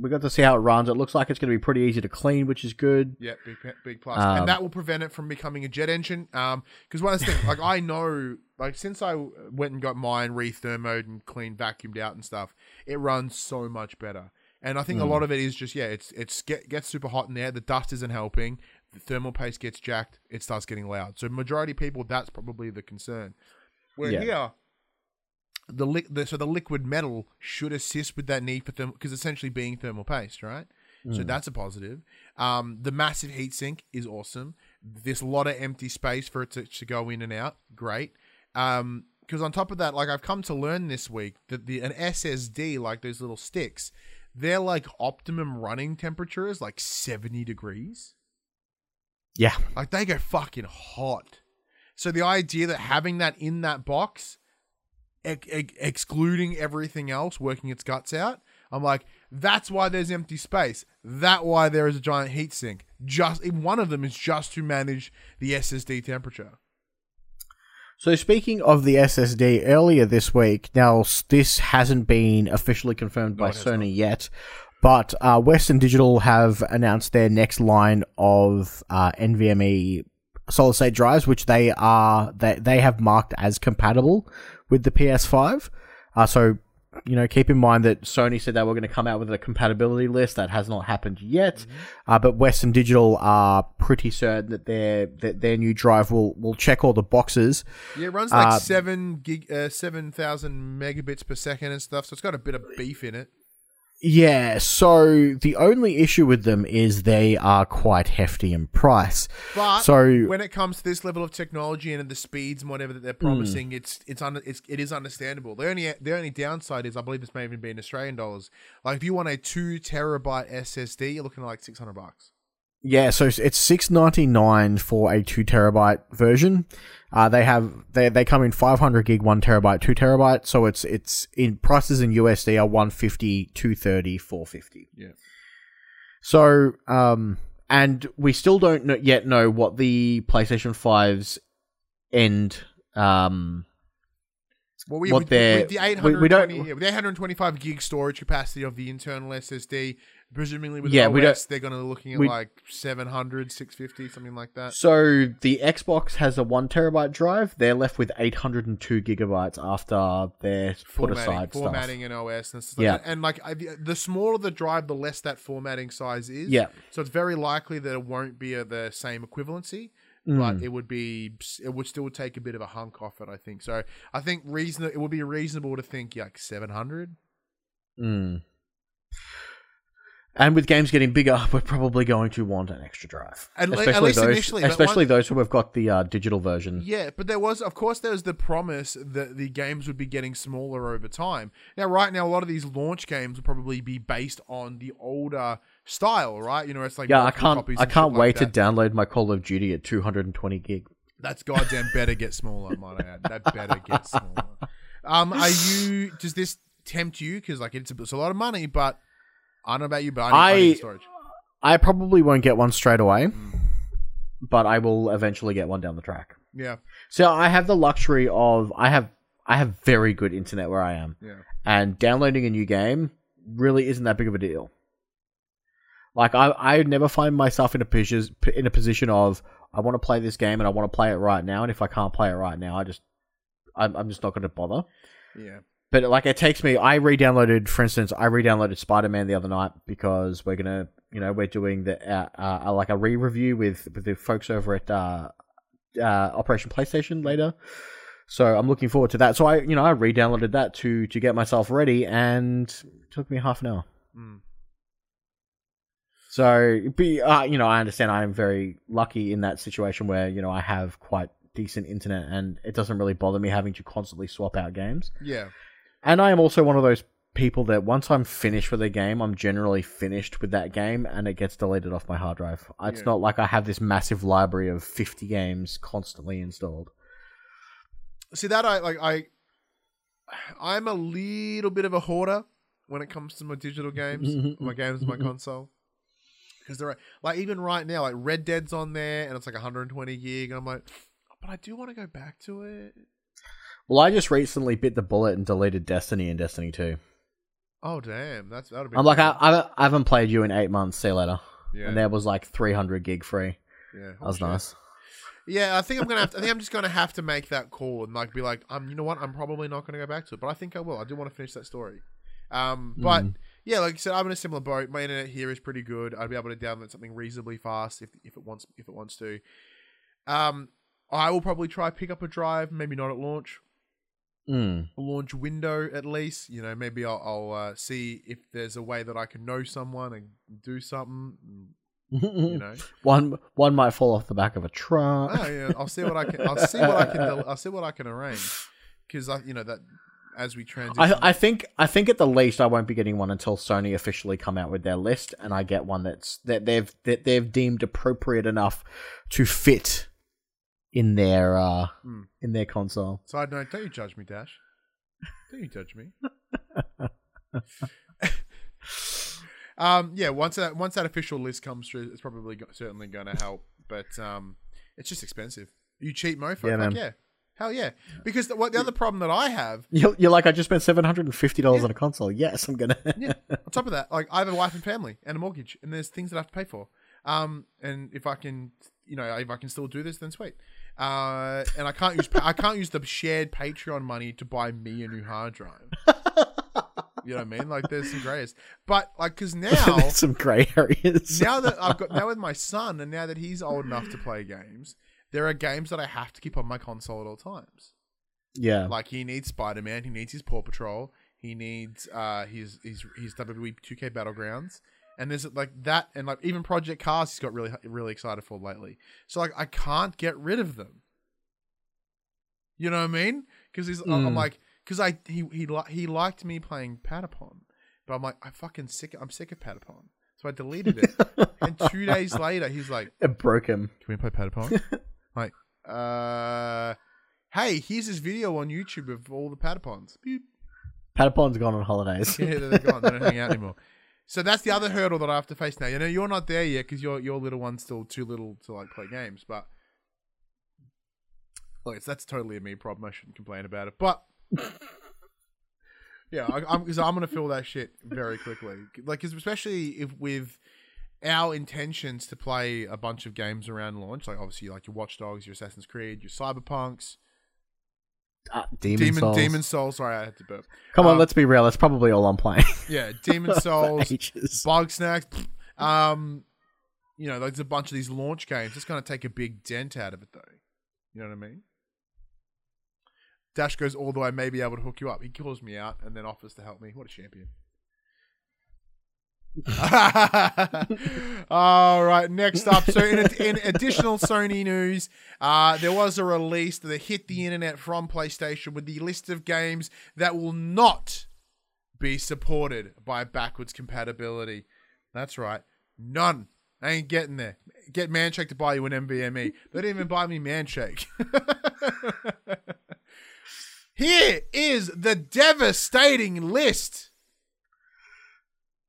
we got to see how it runs. It looks like it's going to be pretty easy to clean, which is good. Yeah, big big plus, Um, and that will prevent it from becoming a jet engine. Um, because one of the things, like I know, like since I went and got mine re-thermoed and clean, vacuumed out and stuff, it runs so much better. And I think a Mm. lot of it is just yeah, it's it's get gets super hot in there. The dust isn't helping. The thermal paste gets jacked. It starts getting loud. So majority of people, that's probably the concern. Where Yeah. here, the, li- the so the liquid metal should assist with that need for thermal because essentially being thermal paste, right? So that's a positive. Um, the massive heat sink is awesome. A lot of empty space for it to, to go in and out. Great. Um, because on top of that, like I've come to learn this week that the an SSD, like those little sticks, they're like optimum running temperature is like 70 degrees. Yeah, Like they go fucking hot. So the idea that having that in that box, ex- ex- excluding everything else, working its guts out, I'm like, that's why there's empty space. That why there is a giant heat sink. Just one of them is just to manage the SSD temperature. So speaking of the SSD, earlier this week, now this hasn't been officially confirmed No, by Sony not. yet, but uh, Western Digital have announced their next line of uh, NVMe solid state drives, which they are they they have marked as compatible with the PS5. Uh, so you know, keep in mind that Sony said they were going to come out with a compatibility list. That has not happened yet, Mm-hmm. uh, but Western Digital are pretty certain that their that their new drive will will check all the boxes. Yeah, it runs like Uh, seven gig, uh, seven thousand megabits per second and stuff. So it's got a bit of beef in it. Yeah, so the only issue with them is they are quite hefty in price. But So- when it comes to this level of technology and the speeds and whatever that they're promising, mm. it's it's under it's it is understandable. The only the only downside is I believe this may even be in Australian dollars. Like if you want a two terabyte SSD, you're looking at like six hundred bucks. Yeah, so it's six ninety nine for a two terabyte version. Uh, they have they they come in five hundred gig, one terabyte, two terabyte. So it's it's in prices in USD are 150, 230, 450. Yeah. So um, and we still don't know, yet know what the PlayStation 5's end um Well, we What with, they're- with the we- 820, we don't- yeah, with the 825 gig storage capacity of the internal SSD, presumably with Yeah, OS, we don't- they're going to be looking at we- like 700, 650, something like that. So the Xbox has a one terabyte drive. They're left with eight hundred and two gigabytes after their put formatting, aside stuff. formatting and OS and stuff. Yeah. Like that. And like I, the, the smaller the drive, the less that formatting size is. Yeah. So it's very likely that it won't be a, the same equivalency, Mm. but it would be it would still take a bit of a hunk off it. I think so. I think reason it would be reasonable to think like seven hundred. Mm. And with games getting bigger, we're probably going to want an extra drive, At le- at especially least those, initially, especially those who have got the uh, digital version. Yeah, but there was, of course, there was the promise that the games would be getting smaller over time. Now, right now, a lot of these launch games will probably be based on the older style, right? You know, it's like Yeah, I can't. I can't wait like to download my Call of Duty at 220 gig. That's goddamn better get smaller, might I add. That better get smaller. Um, are you? Does this tempt you? Because like it's a, it's a lot of money, but I don't know about you, but I need, I, I- storage. I probably won't get one straight away, Mm. but I will eventually get one down the track. Yeah, So I have the luxury of I have I have very good internet where I am, yeah, and downloading a new game really isn't that big of a deal. Like I I never find myself in a position in a position of I want to play this game and I want to play it right now, and if I can't play it right now, I just I'm, I'm just not going to bother. yeah. But like it takes me. I re-downloaded, for instance, I re-downloaded Spider Man the other night because we're gonna, you know, we're doing the uh, uh, like a re-review with with the folks over at uh, uh, Operation PlayStation later. So I'm looking forward to that. So I, you know, I re-downloaded that to to get myself ready, and it took me half an hour. Mm. So, be uh, you know, I understand I am very lucky in that situation where you know I have quite decent internet, and it doesn't really bother me having to constantly swap out games. yeah. And I am also one of those people that once I'm finished with a game, I'm generally finished with that game and it gets deleted off my hard drive. It's Yeah. not like I have this massive library of 50 games constantly installed. See that I like I I'm a little bit of a hoarder when it comes to my digital games, my games my console. Because they're like even right now, like Red Dead's on there and it's like 120 gig, and I'm like, but I do want to go back to it. Well, I just recently bit the bullet and deleted Destiny and Destiny 2. Oh damn, that's that'd be. I'm like, I, I, I haven't played you in eight months. See you later. yeah, And there was like 300 gig free. yeah, That was shit. nice. Yeah, I think I'm gonna. Have to, I think I'm just gonna have to make that call and like be like, um, you know what? I'm probably not gonna go back to it, but I think I will. I do want to finish that story. Um, but Mm. yeah, like I said, I'm in a similar boat. My internet here is pretty good. I'd be able to download something reasonably fast if if it wants if it wants to. Um, I will probably try pick up a drive, maybe not at launch, Mm. launch window at least. You know, maybe I'll, I'll uh, see if there's a way that I can know someone and do something. You know, one one might fall off the back of a truck. oh, yeah, I'll see what I can. I'll see what I can. I'll see what I can arrange because I, you know, that as we transition. I, I think I think at the least I won't be getting one until Sony officially come out with their list and I get one that's that they've that they've deemed appropriate enough to fit in their uh Hmm. in their console. Side note: Don't you judge me, Dash. Don't you judge me. um, yeah. Once that once that official list comes through, it's probably go- certainly going to help. But um, it's just expensive. You cheat mofo. Yeah, Yeah, man. yeah. Hell yeah. Because the, what the other problem that I have You're, you're like I just spent seven hundred and fifty dollars on a console. Yes, I'm gonna. yeah. On top of that, like I have a wife and family and a mortgage, and there's things that I have to pay for. Um, and if I can, you know, if I can still do this, then sweet. Uh, and I can't use I can't use the shared Patreon money to buy me a new hard drive. You know what I mean? Like there's some grays, but like because now There's some grey areas. now that I've got now with my son, and now that he's old enough to play games, there are games that I have to keep on my console at all times. yeah, Like he needs Spider Man, he needs his Paw Patrol, he needs uh his his his WWE 2K Battlegrounds, and there's like that, and like even Project Cars, he's got really really excited for lately. So like I can't get rid of them. You know what I mean? Because he's I'm Mm. like because I he he li- he liked me playing Patapon, but I'm like I fucking sick I'm sick of Patapon, so I deleted it. and two days later, he's like, it broke him. "Can we play Patapon?" like, uh. Hey, here's this video on YouTube of all the Patapons. Beep. Patapon's gone on holidays. Yeah, they're gone. They don't hang out anymore. So that's the other hurdle that I have to face now. You know, you're not there yet because your your little one's still too little to like play games. But look, it's that's totally a me problem. I shouldn't complain about it. But yeah, I, I'm because I'm gonna feel that shit very quickly. Like, especially if with our intentions to play a bunch of games around launch, like obviously like your Watch Dogs, your Assassin's Creed, your Cyberpunks, Uh, Demon, Demon's Souls. Demon's Souls. Sorry, I had to burp. Come on, um, let's be real. That's probably all I'm playing. Yeah, Demon Souls. Ages. bug snacks. Um, you know, there's a bunch of these launch games. It's going to take a big dent out of it, though. You know what I mean? Dash goes all the way. I may be able to hook you up. He calls me out and then offers to help me. What a champion! all right, next up. So, in, in additional Sony news, uh, there was a release that hit the internet from PlayStation with the list of games that will not be supported by backwards compatibility. That's right. None. I ain't getting there. Get Manshake to buy you an NVMe. They didn't even buy me Manshake. Here is the devastating list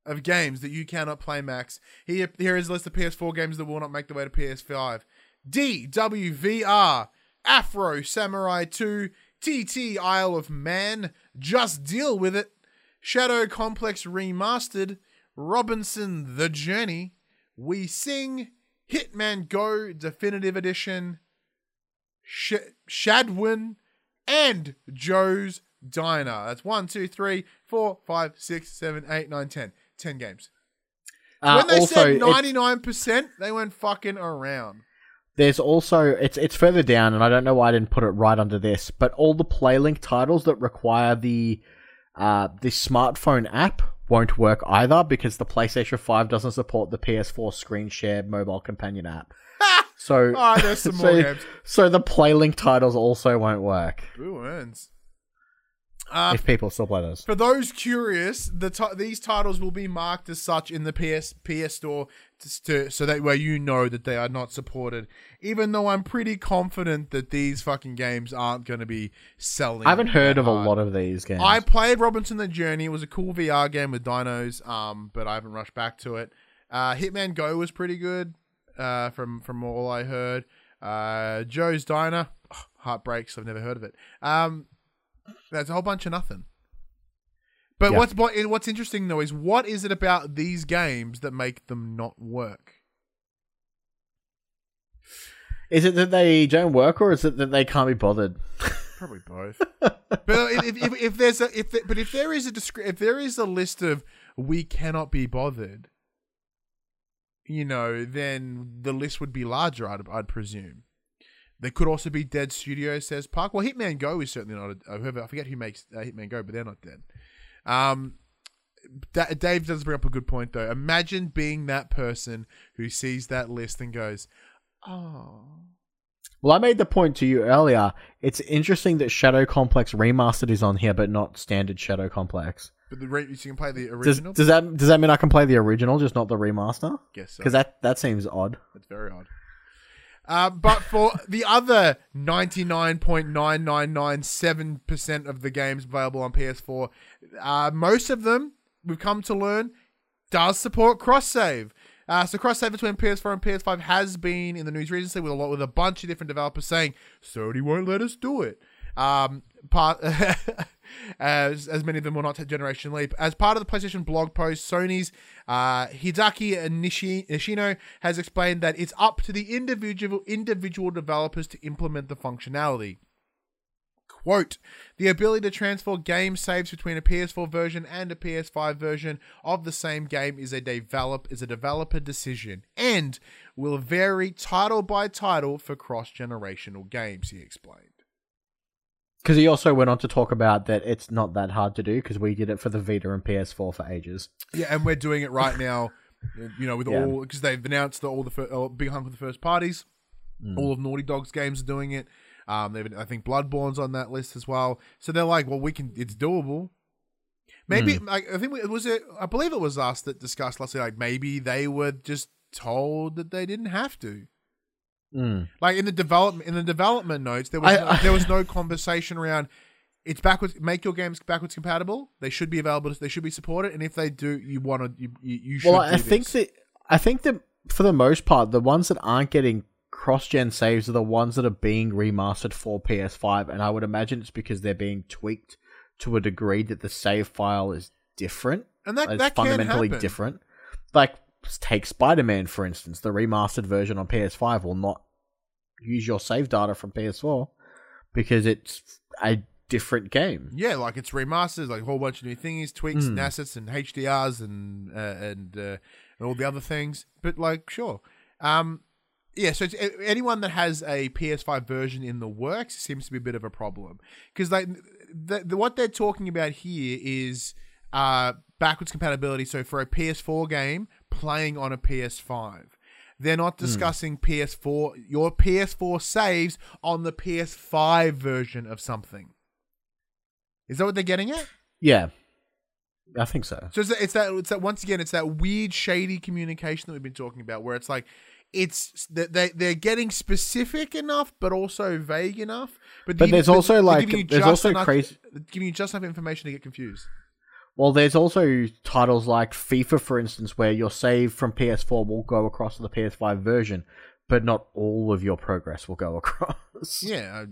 of games that you cannot play, Max. Here, here is a list of PS4 games that will not make the way to PS5. DWVR, Afro Samurai 2, TT Isle of Man, Just Deal With It, Shadow Complex Remastered, Robinson The Journey, We Sing, Hitman Go Definitive Edition, Sh- Shadwen, and Joe's Diner. That's one, two, three, four, five, six, seven, eight, nine, ten. Ten games. Uh, when they also, said ninety nine percent, they went fucking around. There's also it's it's further down, and I don't know why I didn't put it right under this, but all the PlayLink titles that require the uh, the smartphone app won't work either because the PlayStation Five doesn't support the PS4 Screen Share mobile companion app. So, All right, there's some more so, games. so the PlayLink titles also won't work Who earns? Uh, if people still play those. For those curious, the ti- these titles will be marked as such in the PS PS Store, to, to, so that way you know that they are not supported. Even though I'm pretty confident that these fucking games aren't going to be selling. I haven't heard of a lot of these games. I played Robinson the Journey. It was a cool VR game with dinos, um, but I haven't rushed back to it. Uh, Hitman Go was pretty good, uh, from from all I heard. Uh, Joe's Diner, oh, heartbreaks. I've never heard of it. Um, That's a whole bunch of nothing. But Yeah. what's what, what's interesting though is what is it about these games that make them not work? Is it that they don't work, or is it that they can't be bothered? Probably both. but uh, if, if, if there's a if there, but if there is a descri- if there is a list of we cannot be bothered, you know, then the list would be larger. I'd, I'd presume. There could also be dead studios, says Park. Well, Hitman Go is certainly not. A, whoever I forget who makes uh, Hitman Go, but they're not dead. Um, Da- Dave does bring up a good point though. Imagine being that person who sees that list and goes, "Oh, Well, I made the point to you earlier. It's interesting that Shadow Complex Remastered is on here, but not standard Shadow Complex. but the re- you can play the Does, original." does that does that mean I can play the original, just not the remaster? Guess so. Because that that seems odd. That's very odd. Uh, but for the other 99.9997% of the games available on PS4, uh, most of them, we've come to learn, does support cross save. Uh, so cross save between PS4 and PS5 has been in the news recently with a lot with a bunch of different developers saying Sony won't let us do it. Um, part as as many of them will not take Generation Leap. As part of the PlayStation blog post, Sony's uh, Hideaki Nishi- Nishino has explained that it's up to the individual individual developers to implement the functionality. Quote, the ability to transfer game saves between a PS4 version and a PS5 version of the same game is a develop is a developer decision and will vary title by title for cross-generational games, he explained. Because he also went on to talk about that it's not that hard to do because we did it for the Vita and PS4 for ages. Yeah, and we're doing it right now, you know, with Yeah. all because they've announced that all the fir- uh, big hunk of the first parties. All of Naughty Dog's games are doing it. Um, they've I think Bloodborne's on that list as well. So they're like, well, we can. It's doable. Maybe like, I think it was it. I believe it was us that discussed last week. Like maybe they were just told that they didn't have to. Mm. Like in the development in the development notes, there was I- no, I- there was no conversation around. It's backwards. Make your games backwards compatible. They should be available. They should be supported. And if they do, you want to. You, you, should. Well, I do think that I think that for the most part, the ones that aren't getting cross-gen saves are the ones that are being remastered for PS5, and I would imagine it's because they're being tweaked to a degree that the save file is different. and that that fundamentally different. Like take Spider-Man for instance, the remastered version on PS5 will not use your save data from PS4 because it's a different game. Yeah, like it's remasters, like a whole bunch of new things, tweaks, and Mm. assets, and HDRs, and uh, and uh, and all the other things. But like, sure, um, yeah. So it's, anyone that has a PS5 version in the works seems to be a bit of a problem because like the, the, what they're talking about here is uh backwards compatibility. So for a PS4 game playing on a PS5. They're not hmm. discussing PS4 your PS4 saves on the PS5 version of something. Is that what they're getting at? Yeah. I think so. So it's that, it's that it's that once again it's that weird shady communication that we've been talking about where it's like it's that they they're getting specific enough but also vague enough. But, But you- there's also, like- there's also enough- crazy- giving you just enough information to get confused. Well, there's also titles like FIFA, for instance, where your save from PS4 will go across to the PS5 version, but not all of your progress will go across. Yeah,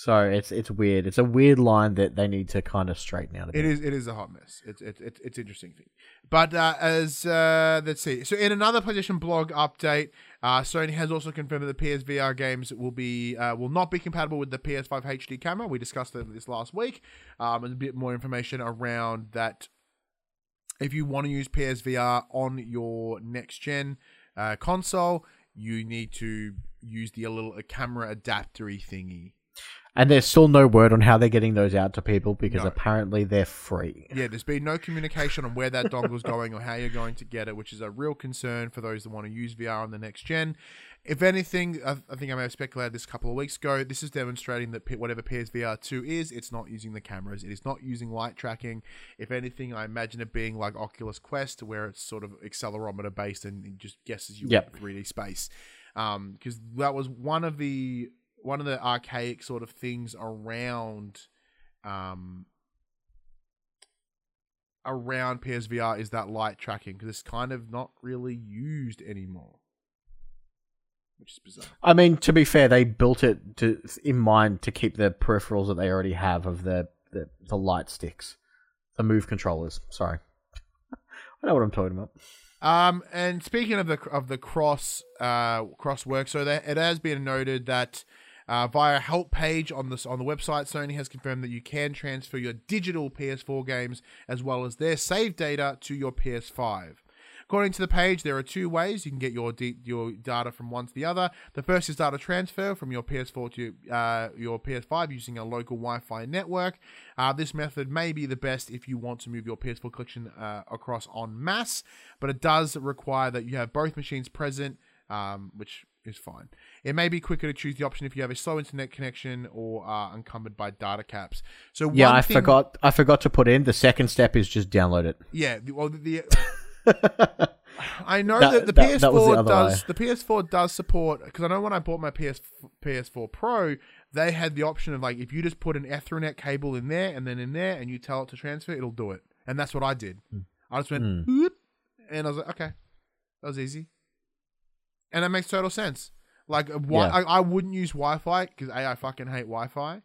So it's it's weird. It's a weird line that they need to kind of straighten out. A bit. It is. It is a hot mess. It's it's it's, it's interesting thing. But uh, as uh, let's see. So in another PlayStation blog update, uh, Sony has also confirmed that the PSVR games will be uh, will not be compatible with the PS5 HD camera. We discussed this last week. Um, and a bit more information around that. If you want to use PSVR on your next gen uh, console, you need to use the little camera adaptery thingy. And there's still no word on how they're getting those out to people because No. apparently they're free. Yeah, there's been no communication on where that dongle's going or how you're going to get it, which is a real concern for those that want to use VR on the next gen. If anything, I, I think I may have speculated this a couple of weeks ago. This is demonstrating that P- whatever PSVR 2 is, it's not using the cameras. It is not using light tracking. If anything, I imagine it being like Oculus Quest, where it's sort of accelerometer based and it just guesses you Yep. in 3D space. Um, because that was one of the one of the archaic sort of things around um, around PSVR is that light tracking because it's kind of not really used anymore. which is bizarre. I mean, to be fair, they built it to in mind to keep the peripherals that they already have of the the, the light sticks, the move controllers. Sorry, I know what I'm talking about. Um, and speaking of the of the cross uh cross work, so that it has been noted that uh, via a help page on this on the website, Sony has confirmed that you can transfer your digital PS4 games as well as their save data to your PS5. According to the page, there are two ways you can get your your data from one to the other. The first is data transfer from your PS4 to uh, your PS5 using a local Wi-Fi network. Uh, this method may be the best if you want to move your PS4 collection uh, across en masse, but it does require that you have both machines present, um, which is fine. It may be quicker to choose the option if you have a slow internet connection or are encumbered by data caps. So Yeah, I thing- forgot. I forgot to put in the second step is just download it. Yeah, well, the, I know That- that, the that- PS4 that the does way. the PS4 does support because I know when I bought my PS PS4 Pro, they had the option of like if you just put an Ethernet cable in there and then in there and you tell it to transfer, it'll do it, and that's what I did. Hmm. I just went "Whoop," and I was like, okay, that was easy, and that makes total sense. Like, uh, why Yeah. I, I wouldn't use Wi-Fi because a I fucking hate Wi-Fi.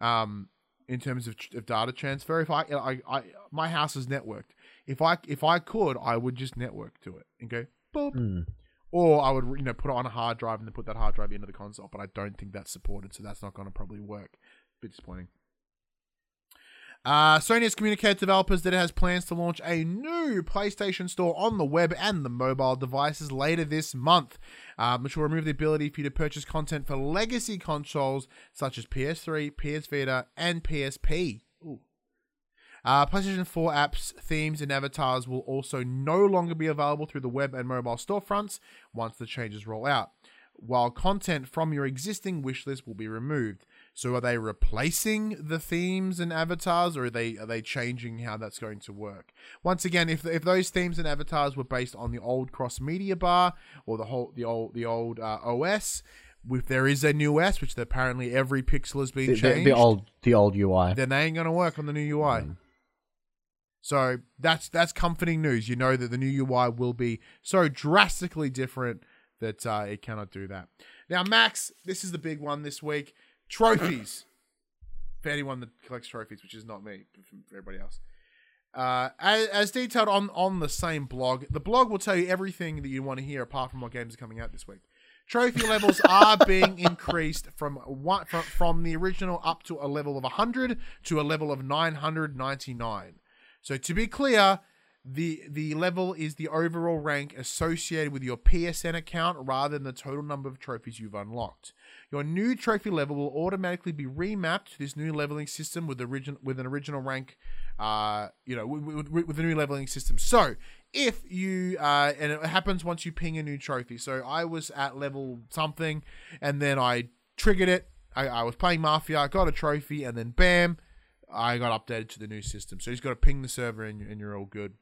Um, in terms of, of data transfer, if I, I, I, my house is networked. If I, if I could, I would just network to it and go boop, Hmm. or I would, you know, put it on a hard drive and then put that hard drive into the console. But I don't think that's supported, so that's not going to probably work. bit disappointing. Uh, Sony has communicated to developers that it has plans to launch a new PlayStation Store on the web and the mobile devices later this month, um, which will remove the ability for you to purchase content for legacy consoles such as PS3, PS Vita, and PSP. Uh, PlayStation 4 apps, themes, and avatars will also no longer be available through the web and mobile storefronts once the changes roll out, while content from your existing wishlist will be removed. So, are they replacing the themes and avatars, or are they are they changing how that's going to work? Once again, if if those themes and avatars were based on the old cross media bar or the whole the old the old uh, OS, if there is a new OS, which apparently every pixel has been The, the, changed, the old the old UI. then they ain't gonna work on the new UI. So that's that's comforting news. You know that the new UI will be so drastically different that uh, it cannot do that. Now, Max, this is the big one this week: trophies. For anyone that collects trophies, which is not me, but for everybody else. Uh, as, as detailed on on the same blog, the blog will tell you everything that you want to hear, apart from what games are coming out this week. Trophy levels are being increased from one from, from the original up to a level of 100 to a level of 999. So to be clear, the the level is the overall rank associated with your PSN account rather than the total number of trophies you've unlocked. Your new trophy level will automatically be remapped to this new leveling system with origin with an original rank, uh, you know, with, with, with a new leveling system. So if you uh, and it happens once you ping a new trophy. So I was at level something, and then I triggered it. I, I was playing Mafia, I got a trophy, and then bam, I got updated to the new system. So you just got to ping the server, and, and you're all good.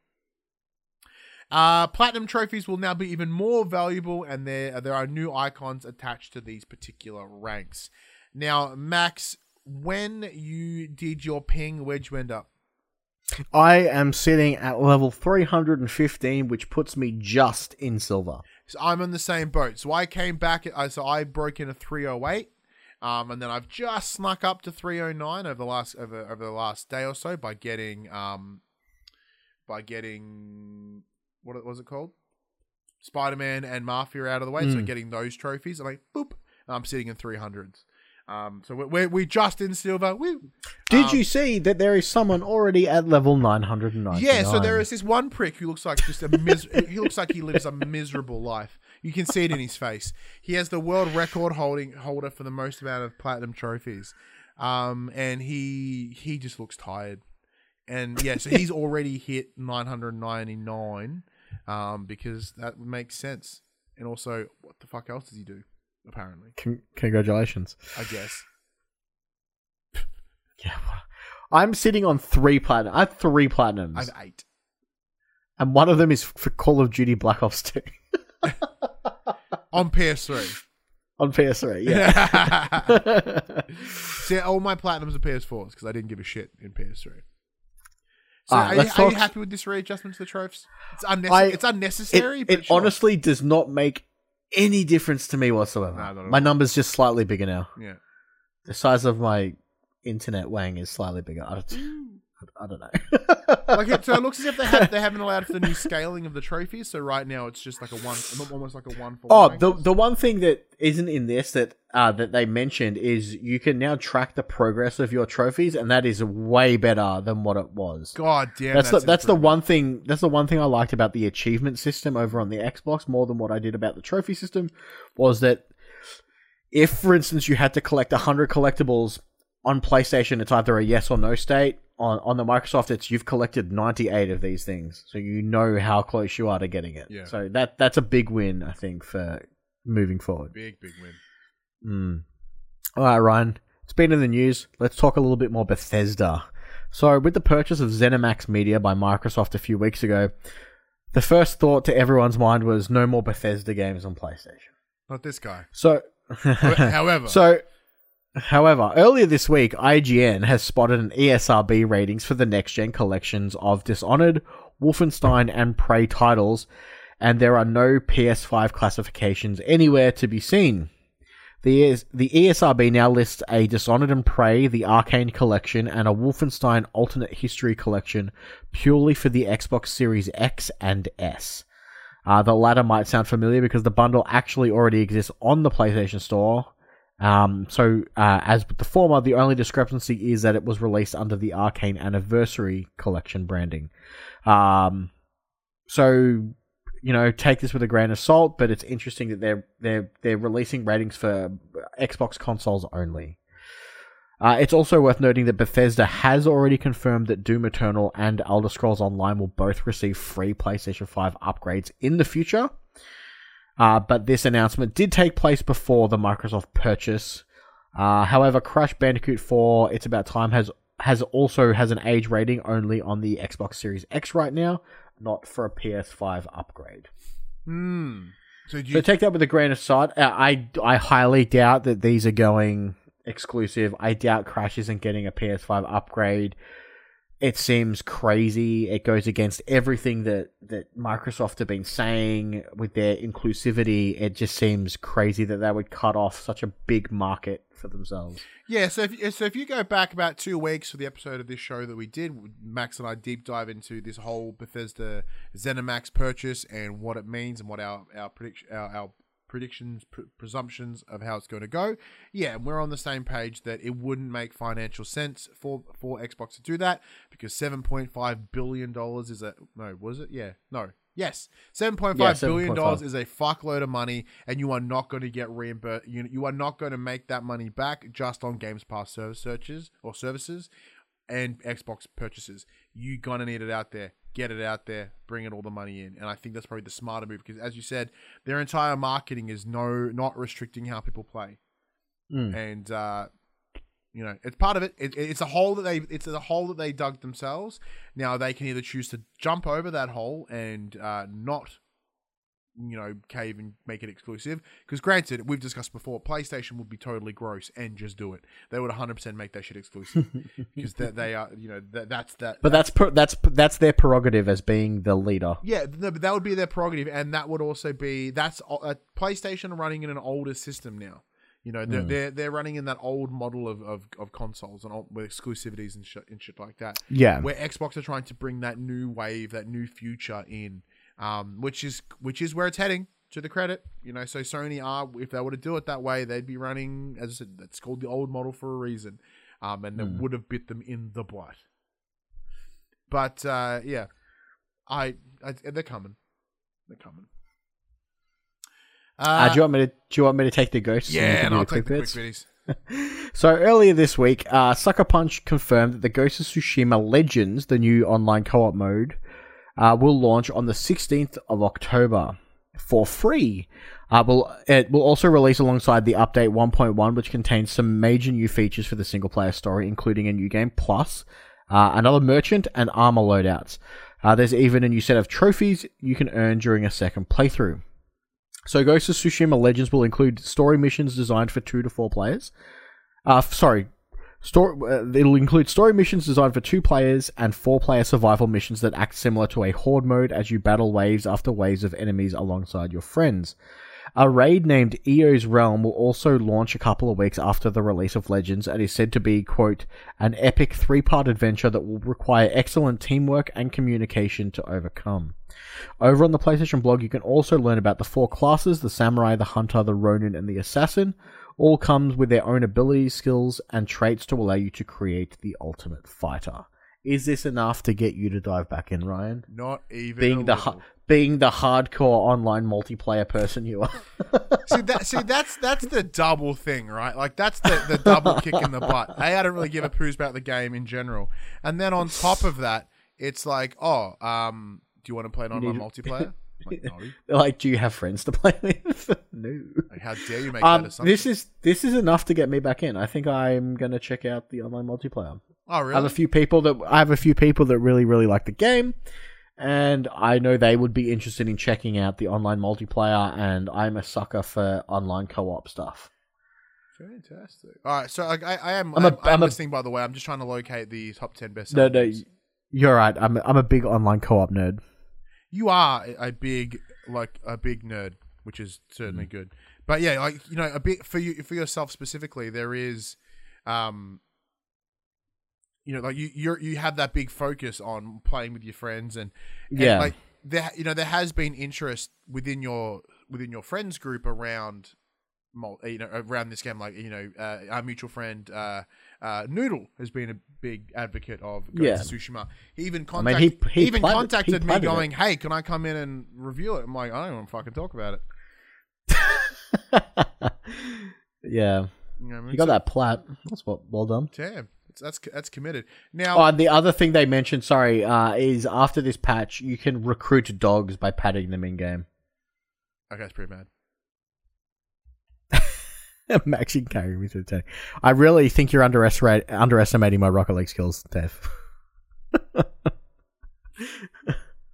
Uh, platinum trophies will now be even more valuable, and there there are new icons attached to these particular ranks. Now, Max, when you did your ping, where'd you end up? I am sitting at level 315, which puts me just in silver. So I'm in the same boat. So I came back. uh, So I broke in a 308, um, and then I've just snuck up to 309 over the last over, over the last day or so by getting um, by getting what was it called? Spider Man and Mafia out of the way. So Mm. getting those trophies, I'm like boop. And I'm sitting in 300s. Um, so we're, we're we just in silver. Woo. Did Um, you see that there is someone already at level 999? Yeah, so there is this one prick who looks like just a mis- he looks like he lives a miserable life. You can see it in his face. He has the world record holding holder for the most amount of platinum trophies. Um, and he he just looks tired. And yeah, so he's already hit 999 um because that makes sense. And also, what the fuck else does he do? Apparently, Con- congratulations. I guess. Yeah. I'm sitting on three platinum. I have three platinums, I've eight. and one of them is for Call of Duty Black Ops 2 On PS3. on PS3. Yeah. See, all my platinums are PS4s because I didn't give a shit in PS3. So, Alright, are, you, let's are you happy with this readjustment to the trophies? It's, unnecess- I- it's unnecessary. it but it sure. honestly does not make any difference to me whatsoever. My number's just slightly bigger now. Yeah. The size of my internet wang is slightly bigger. I don't, I don't know. like it, so it looks as if they have they haven't allowed for the new scaling of the trophies. So right now it's just like a one, almost like a one for Oh, one. the the one thing that isn't in this that uh, that they mentioned is you can now track the progress of your trophies, and that is way better than what it was. God damn. that's, the that's the one thing that's the one thing I liked about the achievement system over on the Xbox more than what I did about the trophy system was that if for instance you had to collect 100 collectibles on PlayStation it's either a yes or no state on on the Microsoft it's you've collected 98 of these things so you know how close you are to getting it. Yeah. So that that's a big win I think for moving forward. big big win. Mm. All right, Ryan. It's been in the news. Let's talk a little bit more Bethesda. So, with the purchase of ZeniMax Media by Microsoft a few weeks ago, the first thought to everyone's mind was no more Bethesda games on PlayStation. Not this guy. So, However, so, however, earlier this week, IGN has spotted an ESRB ratings for the next gen collections of Dishonored, Wolfenstein, and Prey titles, and there are no PS5 classifications anywhere to be seen. The, ES- the ESRB now lists a Dishonored and Prey, the Arcane Collection, and a Wolfenstein Alternate History Collection purely for the Xbox Series X and S. Uh, the latter might sound familiar because the bundle actually already exists on the PlayStation Store. Um, so, uh, as with the former, the only discrepancy is that it was released under the Arcane Anniversary Collection branding. Um, so, you know, take this with a grain of salt, but it's interesting that they're they're they're releasing ratings for Xbox consoles only. Uh, it's also worth noting that Bethesda has already confirmed that Doom Eternal and Elder Scrolls Online will both receive free PlayStation 5 upgrades in the future. Uh, but this announcement did take place before the Microsoft purchase. Uh, however, Crash Bandicoot 4, It's About Time has has also has an age rating only on the Xbox Series X right now, not for a PS5 upgrade. hmm. So you So take that with a grain of salt. Uh, I I highly doubt that these are going exclusive. I doubt Crash isn't getting a PS5 upgrade. It seems crazy. It goes against everything that, that Microsoft have been saying with their inclusivity. It just seems crazy that they would cut off such a big market for themselves. Yeah, so if so if you go back about two weeks for the episode of this show that we did, Max and I deep dive into this whole Bethesda ZeniMax purchase and what it means and what our our prediction our, our predictions pr- presumptions of how it's going to go. Yeah, and we're on the same page that it wouldn't make financial sense for for Xbox to do that because seven point five billion dollars is a no was it yeah no Yes, seven point Yeah, five billion dollars is a fuckload of money, and you are not going to get reimbursed. You, you are not going to make that money back just on Games Pass service searches or services and Xbox purchases. You're gonna need it out there. Get it out there. Bring it all the money in, and I think that's probably the smarter move because, as you said, their entire marketing is no not restricting how people play, Mm. and uh, you know it's part of it. it. It's a hole that they it's a hole that they dug themselves. Now they can either choose to jump over that hole and uh, not you know cave and make it exclusive. Because granted we've discussed before playstation would be totally gross and just do it. They would 100% make that shit exclusive. Because they, they are you know that, that's that But that's per- that's that's their prerogative as being the leader. yeah no, but that would be their prerogative and that would also be that's uh, playstation running in an older system now. You know they're, they're they're running in that old model of, of, of consoles and all, with exclusivities and shit and shit like that. Yeah. where Xbox are trying to bring that new wave, that new future in, um, which is which is where it's heading. To the credit, you know, so Sony are if they were to do it that way, they'd be running as I said, that's called the old model for a reason, um, and it would have bit them in the butt. But uh, yeah, I, I they're coming, they're coming. Uh, do you want me to do you want me to take the ghosts? you yeah, can and I'll take the quick bits. So earlier this week, uh, Sucker Punch confirmed that the Ghost of Tsushima Legends, the new online co-op mode, uh, will launch on the 16th of October for free. Uh, will it will also release alongside the update 1.1, which contains some major new features for the single-player story, including a new game plus uh, another merchant and armor loadouts. Uh, there's even a new set of trophies you can earn during a second playthrough. So Ghost of Tsushima Legends will include story missions designed for two to four players. Uh, sorry, story. Uh, it'll include story missions designed for two players and four-player survival missions that act similar to a horde mode as you battle waves after waves of enemies alongside your friends. A raid named Iyo's Realm will also launch a couple of weeks after the release of Legends and is said to be, quote, an epic three part adventure that will require excellent teamwork and communication to overcome. Over on the PlayStation blog, you can also learn about the four classes the Samurai, the Hunter, the Ronin, and the Assassin. All comes with their own abilities, skills, and traits to allow you to create the ultimate fighter. Is this enough to get you to dive back in, Ryan? Not even Being the being the hardcore online multiplayer person you are. see that see that's that's the double thing, right? Like that's the, the double kick in the butt. A, I don't really give a poos about the game in general, and then on top of that, it's like, oh, um, do you want to play an online multiplayer? Like, no. like, do you have friends to play with? no. Like, how dare you make Um, that assumption? this is this is enough to get me back in. I think I'm gonna check out the online multiplayer. oh really? I have a few people that I have a few people that really really like the game, and I know they would be interested in checking out the online multiplayer. And I'm a sucker for online co-op stuff. Fantastic. All right, so I, I am. I'm a- I'm I'm a- listening. By the way, I'm just trying to locate the top ten best. No, no, you're right. I'm I'm a big online co-op nerd. You are a big like a big nerd, which is certainly Mm. good. But yeah, like you know, a bit for you for yourself specifically, there is, um, you know, like you you're, you have that big focus on playing with your friends and, and Yeah. like there you know there has been interest within your within your friends group around. You know, around this game, like you know, uh, our mutual friend uh, uh, Noodle has been a big advocate of Ghost Yeah. Tsushima. He even mean, contacted, he- he even it- he me, played it. going, "Hey, can I come in and review it?" I'm like, "I don't want to fucking talk about it." yeah, You, know I mean? you got So- that plat. That's what. Well done. Damn, that's that's, that's committed. Now, Oh, the other thing they mentioned, sorry, uh, is after this patch, you can recruit dogs by patting them in game. okay, that's pretty bad. I'm actually carrying me through the tank. I really think you're underestimate, underestimating my Rocket League skills, Dave.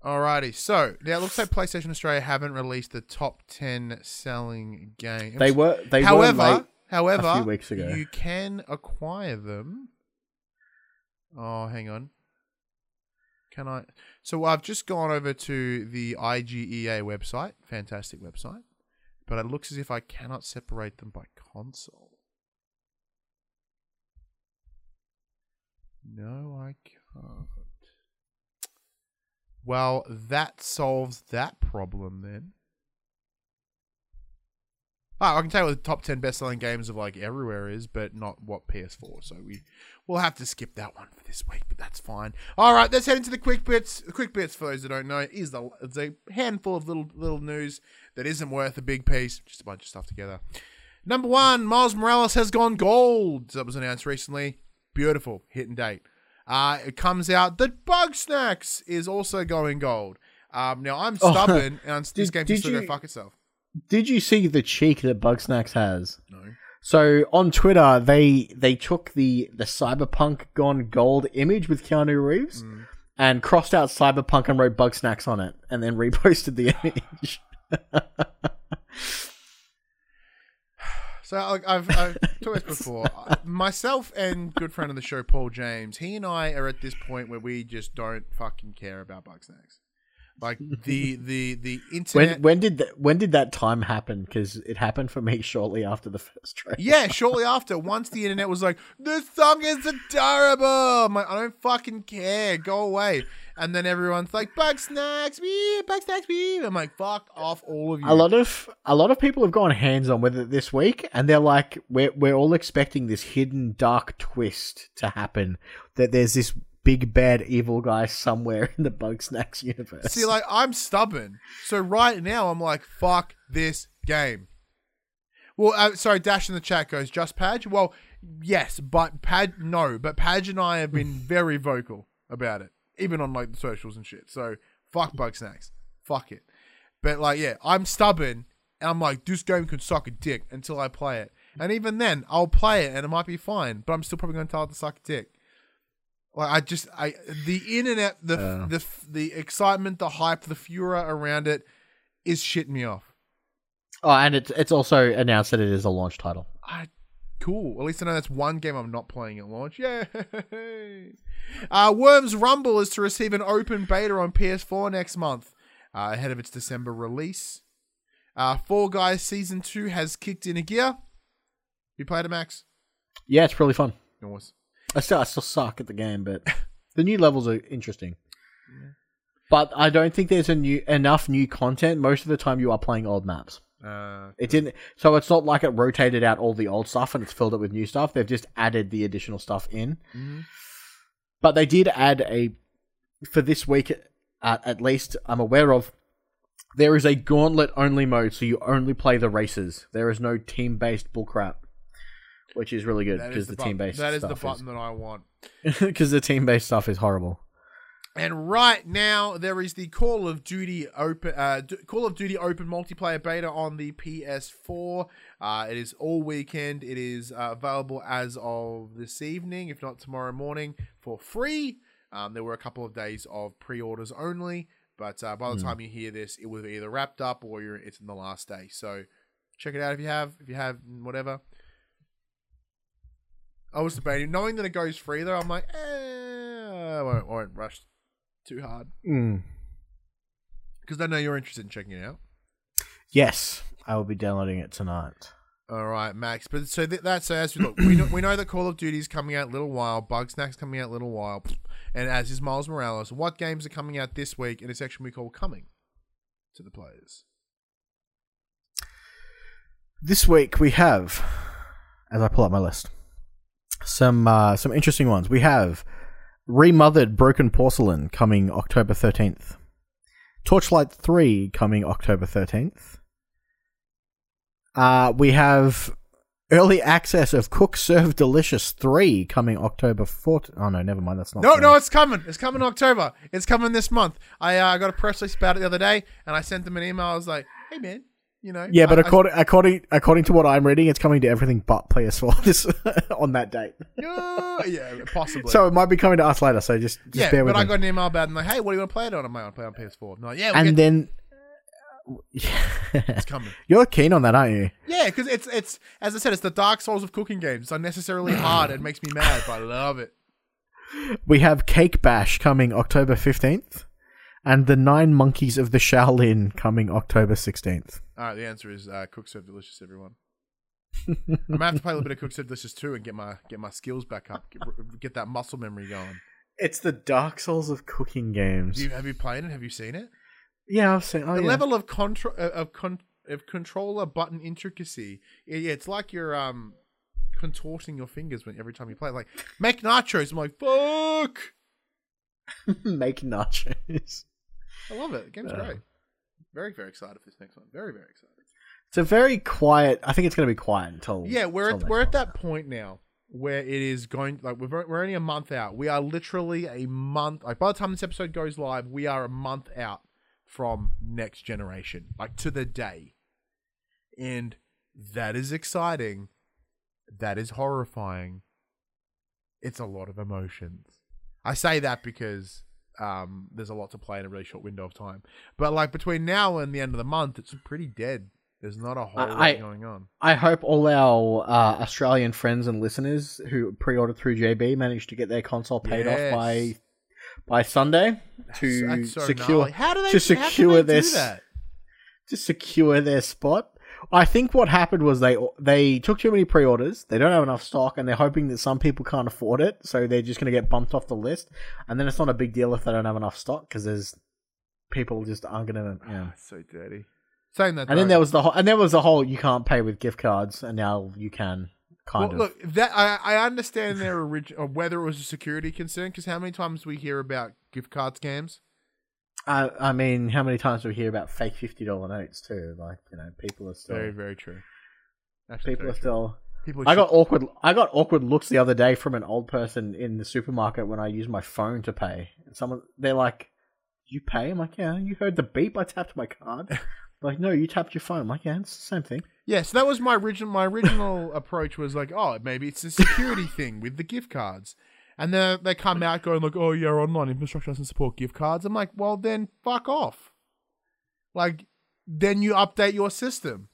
Alrighty, so now it looks like PlayStation Australia haven't released the top ten selling games. They were they however, were however, a few weeks ago. you can acquire them. Oh, hang on. Can I? So I've just gone over to the IGEA website, fantastic website, but it looks as if I cannot separate them by console. No, I can't. Well, that solves that problem then. Oh, I can tell you what the top ten best-selling games of like everywhere is, but not what PS4. So we we'll have to skip that one for this week, but that's fine. All right, let's head into the quick bits. The quick bits, for those that don't know, is the it's a handful of little little news that isn't worth a big piece, just a bunch of stuff together. Number one, Miles Morales has gone gold. That was announced recently. Beautiful, hit and date. Uh, it comes out that Bugsnax is also going gold. Um, now I'm Oh, stubborn, and this did- game can did still go you- fuck itself. Did you see the cheek that Bugsnax has? No. So on Twitter, they they took the the Cyberpunk Gone Gold image with Keanu Reeves Mm. and crossed out Cyberpunk and wrote Bugsnax on it, and then reposted the image. So like, I've, I've talked this before. Myself and good friend of the show, Paul James, he and I are at this point where we just don't fucking care about Bugsnax. Like the the the when internet. when did that when did that time happen? Because it happened for me shortly after the first trailer. yeah, shortly after, once the internet was like, "This song is adorable," I'm like, "I don't fucking care, go away." And then everyone's like, "Bugsnax, me, Bugsnax, me." I'm like, "Fuck off, all of you." A lot of a lot of people have gone hands on with it this week, and they're like, "We're we're all expecting this hidden dark twist to happen. That there's this big bad evil guy somewhere in the Bugsnax universe." See, like I'm stubborn, so right now I'm like, "Fuck this game." Well, uh, sorry, Dash in the chat goes just Padge. Well, yes, but Pad no, but Padge and I have been very vocal about it, even on like the socials and shit. So fuck Bugsnax, fuck it. But like, yeah, I'm stubborn, and I'm like, this game can suck a dick until I play it, and even then, I'll play it and it might be fine, but I'm still probably going to tell it to suck a dick. Like I just, I the internet, the Uh. the the excitement, the hype, the furor around it is shitting me off. oh, and it's it's also announced that it is a launch title. I cool. At least I know that's one game I'm not playing at launch. Yay! Uh, Worms Rumble is to receive an open beta on PS4 next month, uh, ahead of its December release. Uh, Fall Guys season two has kicked in a gear. You played it, Max? Yeah, it's really fun. Yours. I still I still suck at the game, but the new levels are interesting. But I don't think there's a new enough new content. Most of the time, you are playing old maps. Uh, It didn't, so it's not like it rotated out all the old stuff and it's filled it with new stuff. They've just added the additional stuff in. mhm. But they did add a for this week, uh, at least I'm aware of. There is a gauntlet only mode, so you only play the races. There is no team based bullcrap, which is really good because the, the, team based. That is the button that I want. because the team based stuff is horrible. And right now there is the Call of Duty open uh, D- Call of Duty open multiplayer beta on the PS4. Uh, it is all weekend. It is uh, available as of this evening, if not tomorrow morning, for free. Um, there were a couple of days of pre-orders only, but uh, by the time you hear this, it was either wrapped up or you're, it's in the last day. So check it out if you have. If you have, whatever. I was debating, knowing that it goes free though. I'm like, eh, I won't, I won't rush too hard Mm. because I know you're interested in checking it out. Yes, I will be downloading it tonight. All right, Max. But so th- that's so as we look, we know, we know that Call of Duty is coming out a little while. Bugsnax coming out a little while, and as is Miles Morales. What games are coming out this week in a section we call "Coming" to the players? This week we have, as I pull up my list, some uh, some interesting ones. We have Remothered Broken Porcelain coming October 13th. Torchlight 3 coming October 13th. Uh, we have early access of Cook Serve Delicious 3 coming October 4th. Oh no, never mind. That's not. No, the- no, it's coming. It's coming October. It's coming this month. I uh, got a press release about it the other day, and I sent them an email. I was like, "Hey, man, you know." Yeah, but I- I- according according according to what I'm reading, it's coming to everything but PS4 this on that date. Yeah, yeah, possibly. So it might be coming to us later. So just just yeah, bear with me. but I got an email about it and like, hey, what do you want to play it on? I'm like, I play on PS4. I'm like, yeah, and then it's coming. you're keen on that, aren't you? Yeah, because it's it's as I said, it's the Dark Souls of cooking games. It's unnecessarily hard. It makes me mad, but I love it. We have Cake Bash coming October 15th, and the Nine Monkeys of the Shaolin coming October 16th. All right, the answer is uh, Cook Serve Delicious, everyone. I'm gonna have to play a little bit of Cook Serve Delicious too and get my get my skills back up, get, get that muscle memory going. It's the Dark Souls of cooking games. You, have you played it? Have you seen it? yeah, I've seen. Oh, the yeah. level of control of con- of controller button intricacy. Yeah, yeah, it's like you're um contorting your fingers when every time you play. Like make nachos. I'm like fuck. make nachos. I love it. The game's Uh. great. Very very excited for this next one. Very very excited. It's a very quiet. I think it's going to be quiet until. Yeah, we're at, we're at that point now where it is going like we're we're only a month out. We are literally a month. Like by the time this episode goes live, we are a month out from next generation, like to the day, and that is exciting. That is horrifying. It's a lot of emotions. I say that because um, there's a lot to play in a really short window of time. But like between now and the end of the month, it's pretty dead. There's not a whole I- lot going on. I hope all our uh, Australian friends and listeners who pre-ordered through JB managed to get their console paid Yes. off by by Sunday to That's so secure gnarly. How do they to secure they their do that? to secure their spot. I think what happened was they they took too many pre-orders. They don't have enough stock, and they're hoping that some people can't afford it, so they're just going to get bumped off the list. And then it's not a big deal if they don't have enough stock because there's people just aren't going to. Yeah. Ah, so dirty. Saying that, And then there was the whole, and there was the whole you can't pay with gift cards, and now you can kind well, of. look that I, I understand their original whether it was a security concern because how many times we hear about gift card scams? I, I mean, how many times do we hear about fake fifty dollar notes too? Like you know, people are still Very very true. Actually, people are true. still. people. I got awkward. I got awkward looks the other day from an old person in the supermarket when I used my phone to pay. And someone, they're like, "You pay?" I'm like, "Yeah." You heard the beep? I tapped my card. like, no, you tapped your phone. I'm like, "Yeah, it's the same thing." Yeah, so that was my original. My original approach was like, oh, maybe it's a security thing with the gift cards, and then they come out going like, oh, your online infrastructure doesn't support gift cards. I'm like, well, then fuck off. Like, then you update your system.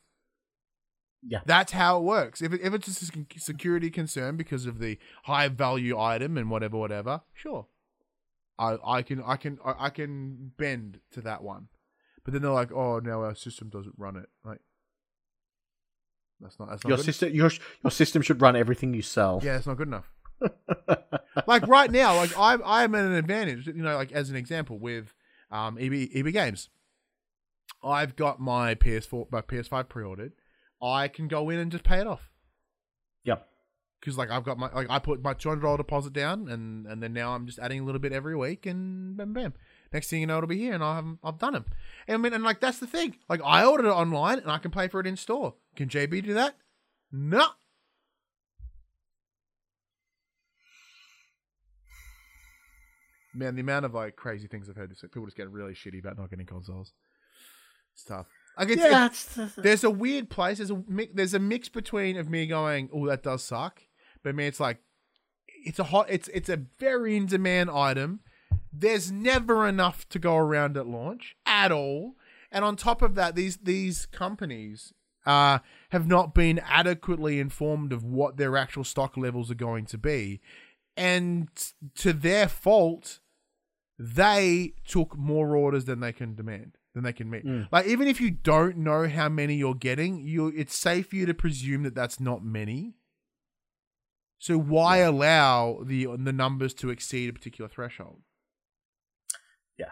Yeah. That's how it works. If it, if it's a security concern because of the high value item and whatever, whatever, sure, I I can I can I can bend to that one. But then they're like, "Oh, now our system doesn't run it." Like, that's not that's not Your good. system, your your system should run everything you sell. Yeah, it's not good enough. like right now, like I'm I'm at an advantage. You know, like as an example with um EB EB Games, I've got my PS4 my PS5 pre-ordered. I can go in and just pay it off Yep. because like I've got my like I put my two hundred dollar deposit down and and then now I'm just adding a little bit every week and bam bam. Next thing you know, it'll be here and I have I've done them. And I mean, and like that's the thing. Like I ordered it online and I can pay for it in store. Can JB do that? No. Man, the amount of like crazy things I've heard this week, people just get really shitty about not getting consoles. It's tough. Like it's, yeah, it's- it's, there's a weird place. There's a mi- there's a mix between of me going, oh, that does suck, but me, it's like it's a hot. It's it's a very in demand item. There's never enough to go around at launch at all, and on top of that, these these companies uh, have not been adequately informed of what their actual stock levels are going to be, and to their fault, they took more orders than they can demand than they can meet. Mm. Like even if you don't know how many you're getting, you it's safe for you to presume that that's not many. So why allow the the numbers to exceed a particular threshold? Yeah.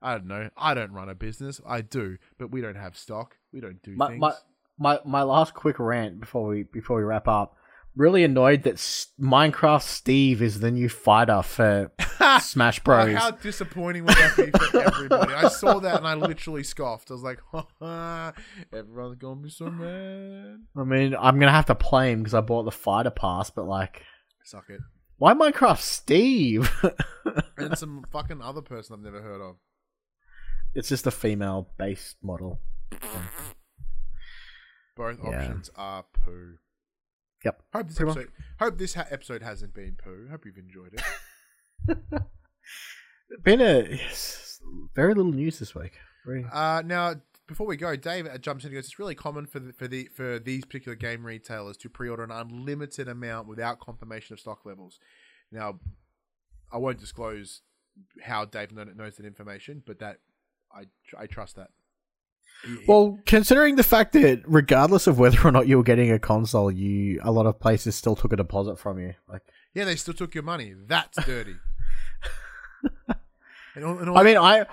I don't know. I don't run a business. I do, but we don't have stock. We don't do my, things. my my my last quick rant before we before we wrap up. Really annoyed that S- Minecraft Steve is the new fighter for Smash Bros. how disappointing would that be for everybody? I saw that and I literally scoffed. I was like, everyone's gonna be so mad. I mean, I'm gonna have to play him because I bought the fighter pass, but like, Suck it. why Minecraft Steve? And some fucking other person I've never heard of. it's just a female based model. Both Yeah. options are poo. Yep. Hope this Pretty much. episode. Hope this ha- episode hasn't been poo. Hope you've enjoyed it. Been a very little news this week. Very, Uh, now, before we go, Dave jumps in and goes. It's really common for the, for the for these particular game retailers to pre-order an unlimited amount without confirmation of stock levels. Now, I won't disclose how Dave knows that information, but that I I trust that. Well, considering the fact that regardless of whether or not you were getting a console, you a lot of places still took a deposit from you. Like, yeah, they still took your money. That's dirty. and all, and all, I mean, I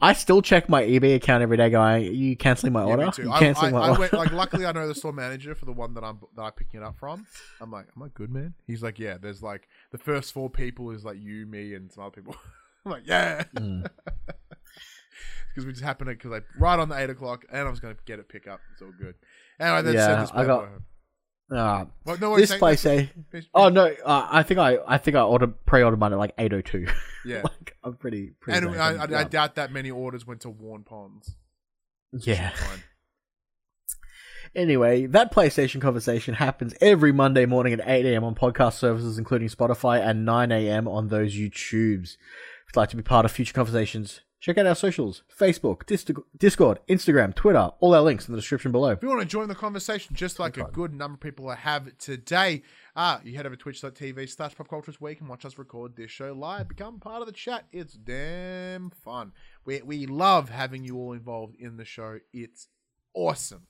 I still check my eBay account every day, going, "Are you canceling my Yeah, order? You I, canceling I, my I order?" went, like, luckily, I know the store manager for the one that I'm that I'm picking it up from. I'm like, am I good, man? He's like, yeah. There's like the first four people is like you, me, and some other people. I'm like, yeah, Mm. Because we just happened to because like right on the eight o'clock, and I was gonna get it pick up. It's all good. Anyway, that's Yeah, this I got- Well, Ah, no, this say- place, eh? Oh no, uh, I think I I think I ordered pre-ordered mine at like eight oh two. yeah. like I'm pretty pretty. And I. I, I doubt that many orders went to Waurn Ponds. yeah. Anyway, that PlayStation conversation happens every Monday morning at 8 a.m. on podcast services, including Spotify, and 9 a.m. on those YouTubes. If you'd like to be part of future conversations, check out our socials Facebook, Discord, Instagram, Twitter, all our links in the description below. If you want to join the conversation, just like a good number of people have today, uh, you head over to twitch.tv slash pop cultures week and watch us record this show live. Become part of the chat. It's damn fun. We, we love having you all involved in the show. It's awesome.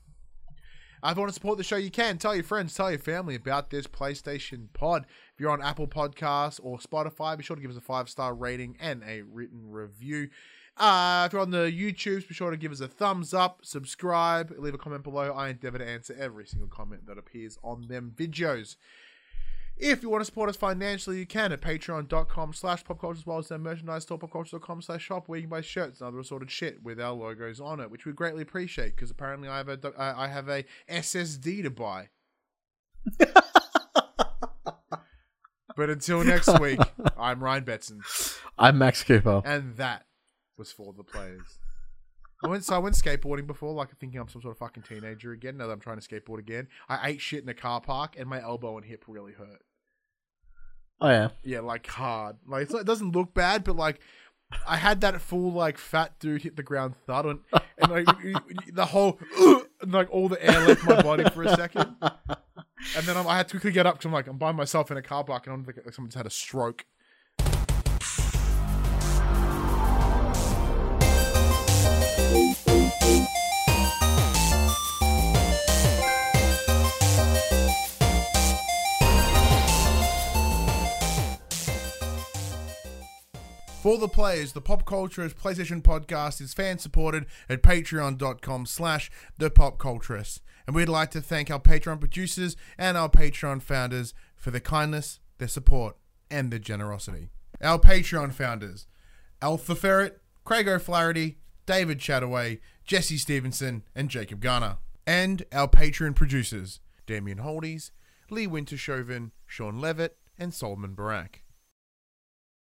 If you want to support the show, you can. Tell your friends, tell your family about this PlayStation pod. If you're on Apple Podcasts or Spotify, be sure to give us a five star rating and a written review. Uh, if you're on the YouTubes, be sure to give us a thumbs up, subscribe, leave a comment below. I endeavor to answer every single comment that appears on them videos. If you want to support us financially, you can at patreon.com slash popculture as well as their merchandise store, popculture.com slash shop, where you can buy shirts and other assorted shit with our logos on it, which we greatly appreciate because apparently I have a, I have a SSD to buy. but until next week, I'm Ryan Betson, I'm Max Cooper. and that was for the players. I went so I went skateboarding before, like thinking I'm some sort of fucking teenager again. Now that I'm trying to skateboard again, I ate shit in a car park, and my elbow and hip really hurt. Oh yeah. Yeah, like hard. Like it's, it doesn't look bad, but like I had that full like fat dude hit the ground thud, and, and like the whole and like all the air left my body for a second, and then I'm, I had to quickly get up because I'm like I'm by myself in a car park, and I'm like someone's had a stroke. For the players, the Pop Culturist PlayStation podcast is fan supported at patreon.com slash the Pop Culturist. And we'd like to thank our Patreon producers and our Patreon founders for their kindness, their support, and their generosity. Our Patreon founders, Alpha Ferret, Craig O'Flaherty, David Chataway, Jesse Stevenson, and Jacob Garner. And our Patreon producers, Damien Holdies, Lee Wintershoven, Sean Levitt, and Solomon Barak.